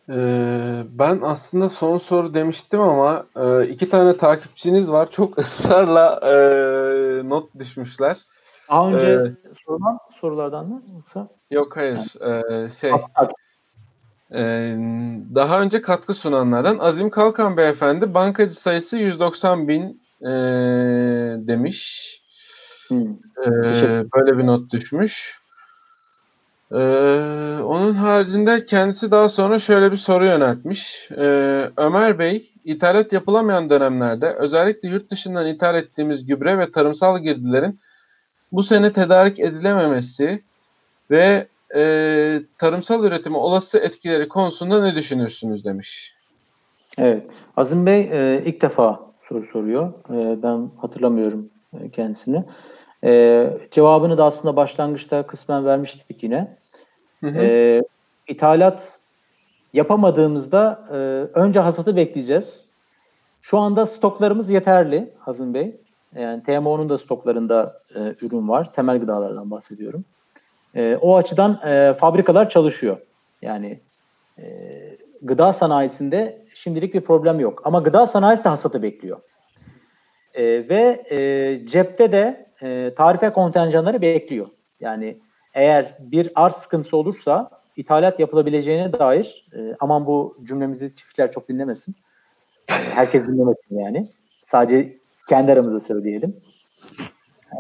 [SPEAKER 1] Ee, ben aslında son soru demiştim ama e, iki tane takipçiniz var. Çok ısrarla e, not düşmüşler.
[SPEAKER 2] Daha önce ee, sorulan sorulardan mı yoksa?
[SPEAKER 1] Yok hayır. Ee, şey e, daha önce katkı sunanlardan Azim Kalkan beyefendi bankacı sayısı 190 bin e, demiş. Hmm. Ee, böyle bir not düşmüş. Ee, onun haricinde kendisi daha sonra şöyle bir soru yöneltmiş. Ee, Ömer Bey, ithalat yapılamayan dönemlerde özellikle yurt dışından ithal ettiğimiz gübre ve tarımsal girdilerin bu sene tedarik edilememesi ve e, tarımsal üretimi olası etkileri konusunda ne düşünürsünüz demiş.
[SPEAKER 2] Evet, Azim Bey e, ilk defa soru soruyor. E, ben hatırlamıyorum e, kendisini. E, cevabını da aslında başlangıçta kısmen vermiştik yine. Hı hı. E, ithalat yapamadığımızda e, önce hasatı bekleyeceğiz. Şu anda stoklarımız yeterli Hazım Bey. Yani TMO'nun da stoklarında e, ürün var. Temel gıdalardan bahsediyorum. E, o açıdan e, fabrikalar çalışıyor. Yani e, gıda sanayisinde şimdilik bir problem yok. Ama gıda sanayisi de hasatı bekliyor. E, ve e, cepte de e, tarife kontenjanları bekliyor. Yani eğer bir arz sıkıntısı olursa ithalat yapılabileceğine dair e, aman bu cümlemizi çiftçiler çok dinlemesin. E, herkes dinlemesin yani. Sadece kendi aramızda söyleyelim.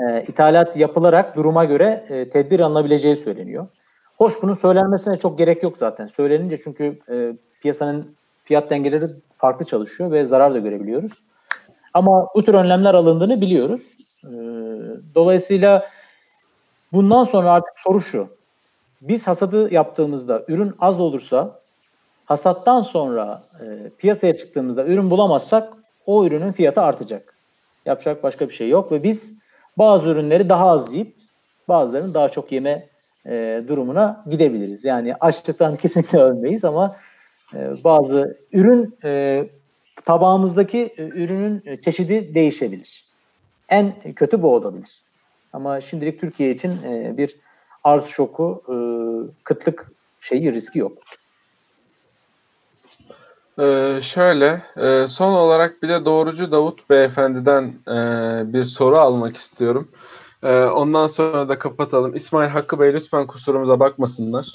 [SPEAKER 2] E, ithalat yapılarak duruma göre e, tedbir alınabileceği söyleniyor. Hoş bunun söylenmesine çok gerek yok zaten. Söylenince çünkü e, piyasanın fiyat dengeleri farklı çalışıyor ve zarar da görebiliyoruz. Ama bu tür önlemler alındığını biliyoruz. E, dolayısıyla bundan sonra artık soru şu. Biz hasadı yaptığımızda ürün az olursa hasattan sonra e, piyasaya çıktığımızda ürün bulamazsak o ürünün fiyatı artacak. Yapacak başka bir şey yok ve biz bazı ürünleri daha az yiyip bazılarını daha çok yeme e, durumuna gidebiliriz. Yani açlıktan kesinlikle ölmeyiz ama e, bazı ürün e, tabağımızdaki e, ürünün e, çeşidi değişebilir. En kötü bu olabilir. Ama şimdilik Türkiye için e, bir arz şoku, e, kıtlık şeyi riski yok.
[SPEAKER 1] Ee, şöyle, e, son olarak bir de Doğrucu Davut Beyefendi'den e, bir soru almak istiyorum. E, ondan sonra da kapatalım. İsmail Hakkı Bey lütfen kusurumuza bakmasınlar.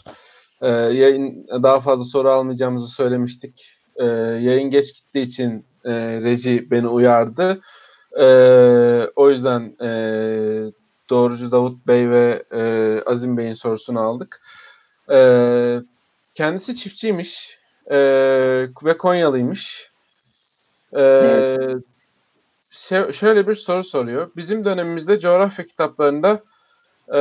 [SPEAKER 1] E, yayın daha fazla soru almayacağımızı söylemiştik. E, yayın geç gittiği için e, reji beni uyardı. E, o yüzden e, Doğrucu Davut Bey ve e, Azim Bey'in sorusunu aldık. E, kendisi çiftçiymiş e, ve Konyalıymış. E, evet. Şöyle bir soru soruyor. Bizim dönemimizde coğrafya kitaplarında e,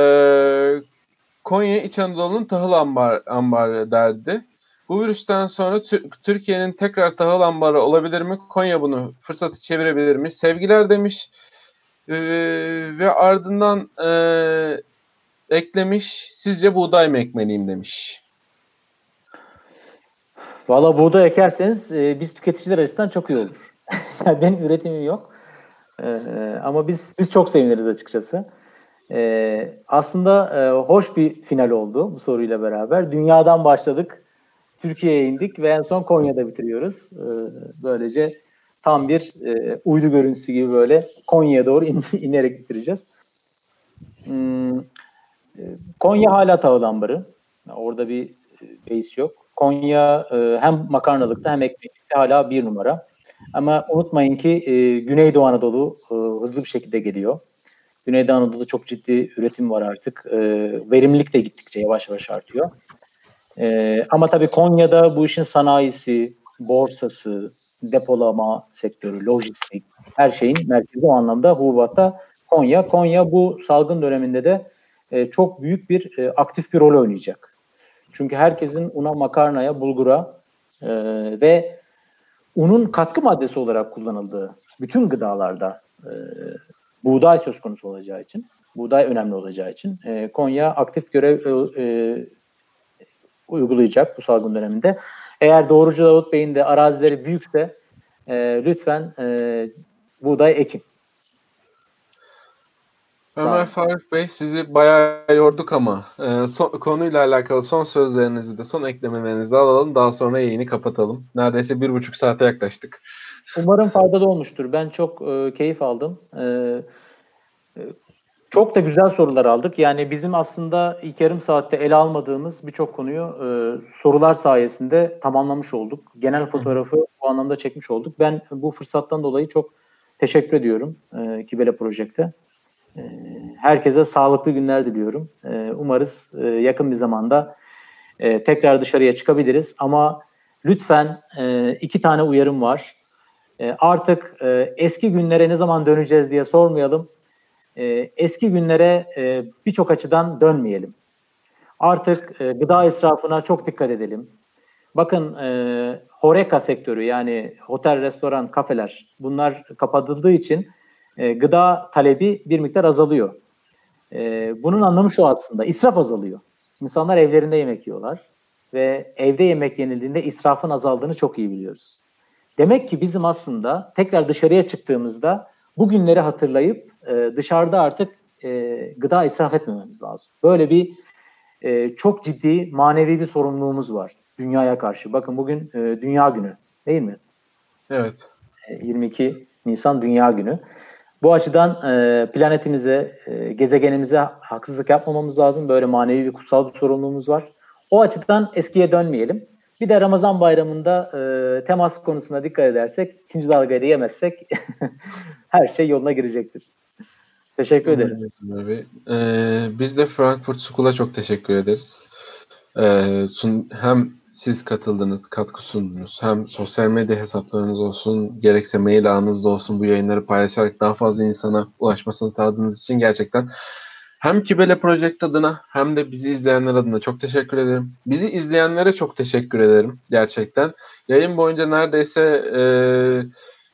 [SPEAKER 1] Konya İç Anadolu'nun tahıl ambar, ambarı derdi. Bu virüsten sonra Türkiye'nin tekrar tahıl ambarı olabilir mi? Konya bunu fırsatı çevirebilir mi? Sevgiler demiş. Ee, ve ardından e, eklemiş. Sizce buğday mı ekmeliyim demiş.
[SPEAKER 2] Valla buğday ekerseniz e, biz tüketiciler açısından çok iyi olur. yani benim üretimim yok. E, ama biz biz çok seviniriz açıkçası. E, aslında e, hoş bir final oldu bu soruyla beraber. Dünyadan başladık. Türkiye'ye indik ve en son Konya'da bitiriyoruz. E, böylece tam bir e, uydu görüntüsü gibi böyle Konya'ya doğru in, inerek bitireceğiz. Hmm, e, Konya hala tahıl ambarı. Orada bir e, base yok. Konya e, hem makarnalıkta hem ekmeklikte hala bir numara. Ama unutmayın ki e, Güneydoğu Anadolu e, hızlı bir şekilde geliyor. Güneydoğu Anadolu'da çok ciddi üretim var artık. E, verimlilik de gittikçe yavaş yavaş artıyor. E, ama tabii Konya'da bu işin sanayisi, borsası, depolama sektörü, lojistik, her şeyin merkezi o anlamda hububatta Konya. Konya bu salgın döneminde de e, çok büyük bir e, aktif bir rol oynayacak. Çünkü herkesin una, makarnaya, bulgura e, ve unun katkı maddesi olarak kullanıldığı bütün gıdalarda e, buğday söz konusu olacağı için, buğday önemli olacağı için e, Konya aktif görev e, e, uygulayacak bu salgın döneminde. Eğer Doğrucu Davut Bey'in de arazileri büyükse e, lütfen e, buğday ekin.
[SPEAKER 1] Ömer Faruk Bey sizi bayağı yorduk ama e, son, konuyla alakalı son sözlerinizi de son eklemelerinizi de alalım. Daha sonra yayını kapatalım. Neredeyse bir buçuk saate yaklaştık.
[SPEAKER 2] Umarım faydalı olmuştur. Ben çok e, keyif aldım. E, e, çok da güzel sorular aldık. Yani bizim aslında ilk yarım saatte ele almadığımız birçok konuyu e, sorular sayesinde tamamlamış olduk. Genel fotoğrafı bu anlamda çekmiş olduk. Ben bu fırsattan dolayı çok teşekkür ediyorum e, Kibele Project'e. E, herkese sağlıklı günler diliyorum. E, umarız e, yakın bir zamanda e, tekrar dışarıya çıkabiliriz. Ama lütfen e, iki tane uyarım var. Artık eski günlere ne zaman döneceğiz diye sormayalım eski günlere birçok açıdan dönmeyelim. Artık gıda israfına çok dikkat edelim. Bakın e, Horeca sektörü yani otel, restoran, kafeler bunlar kapatıldığı için e, gıda talebi bir miktar azalıyor. E, bunun anlamı şu aslında israf azalıyor. İnsanlar evlerinde yemek yiyorlar ve evde yemek yenildiğinde israfın azaldığını çok iyi biliyoruz. Demek ki bizim aslında tekrar dışarıya çıktığımızda bu günleri hatırlayıp e, dışarıda artık e, gıda israf etmememiz lazım. Böyle bir e, çok ciddi manevi bir sorumluluğumuz var dünyaya karşı. Bakın bugün e, Dünya Günü değil mi?
[SPEAKER 1] Evet.
[SPEAKER 2] E, 22 Nisan Dünya Günü. Bu açıdan e, planetimize, e, gezegenimize haksızlık yapmamamız lazım. Böyle manevi bir kutsal bir sorumluluğumuz var. O açıdan eskiye dönmeyelim. Bir de Ramazan bayramında e, temas konusuna dikkat edersek, ikinci dalgayı da yemezsek her şey yoluna girecektir. Teşekkür ederim.
[SPEAKER 1] Abi. Ee, biz de Frankfurt School'a çok teşekkür ederiz. Ee, hem siz katıldınız, katkı sundunuz. Hem sosyal medya hesaplarınız olsun, gerekse mail ağınızda olsun bu yayınları paylaşarak daha fazla insana ulaşmasını sağladığınız için gerçekten hem Kibele Project adına hem de bizi izleyenler adına çok teşekkür ederim. Bizi izleyenlere çok teşekkür ederim gerçekten. Yayın boyunca neredeyse e,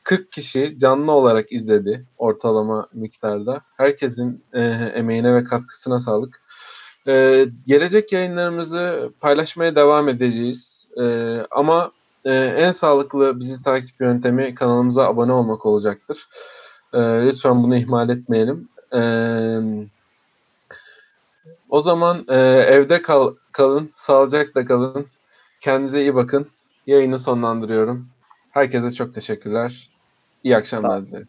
[SPEAKER 1] 40 kişi canlı olarak izledi ortalama miktarda. Herkesin e, emeğine ve katkısına sağlık. E, gelecek yayınlarımızı paylaşmaya devam edeceğiz. E, ama e, en sağlıklı bizi takip yöntemi kanalımıza abone olmak olacaktır. E, lütfen bunu ihmal etmeyelim. E, o zaman e, evde kal, kalın, sağlıcakla kalın. Kendinize iyi bakın. Yayını sonlandırıyorum. Herkese çok teşekkürler. İyi akşamlar dilerim.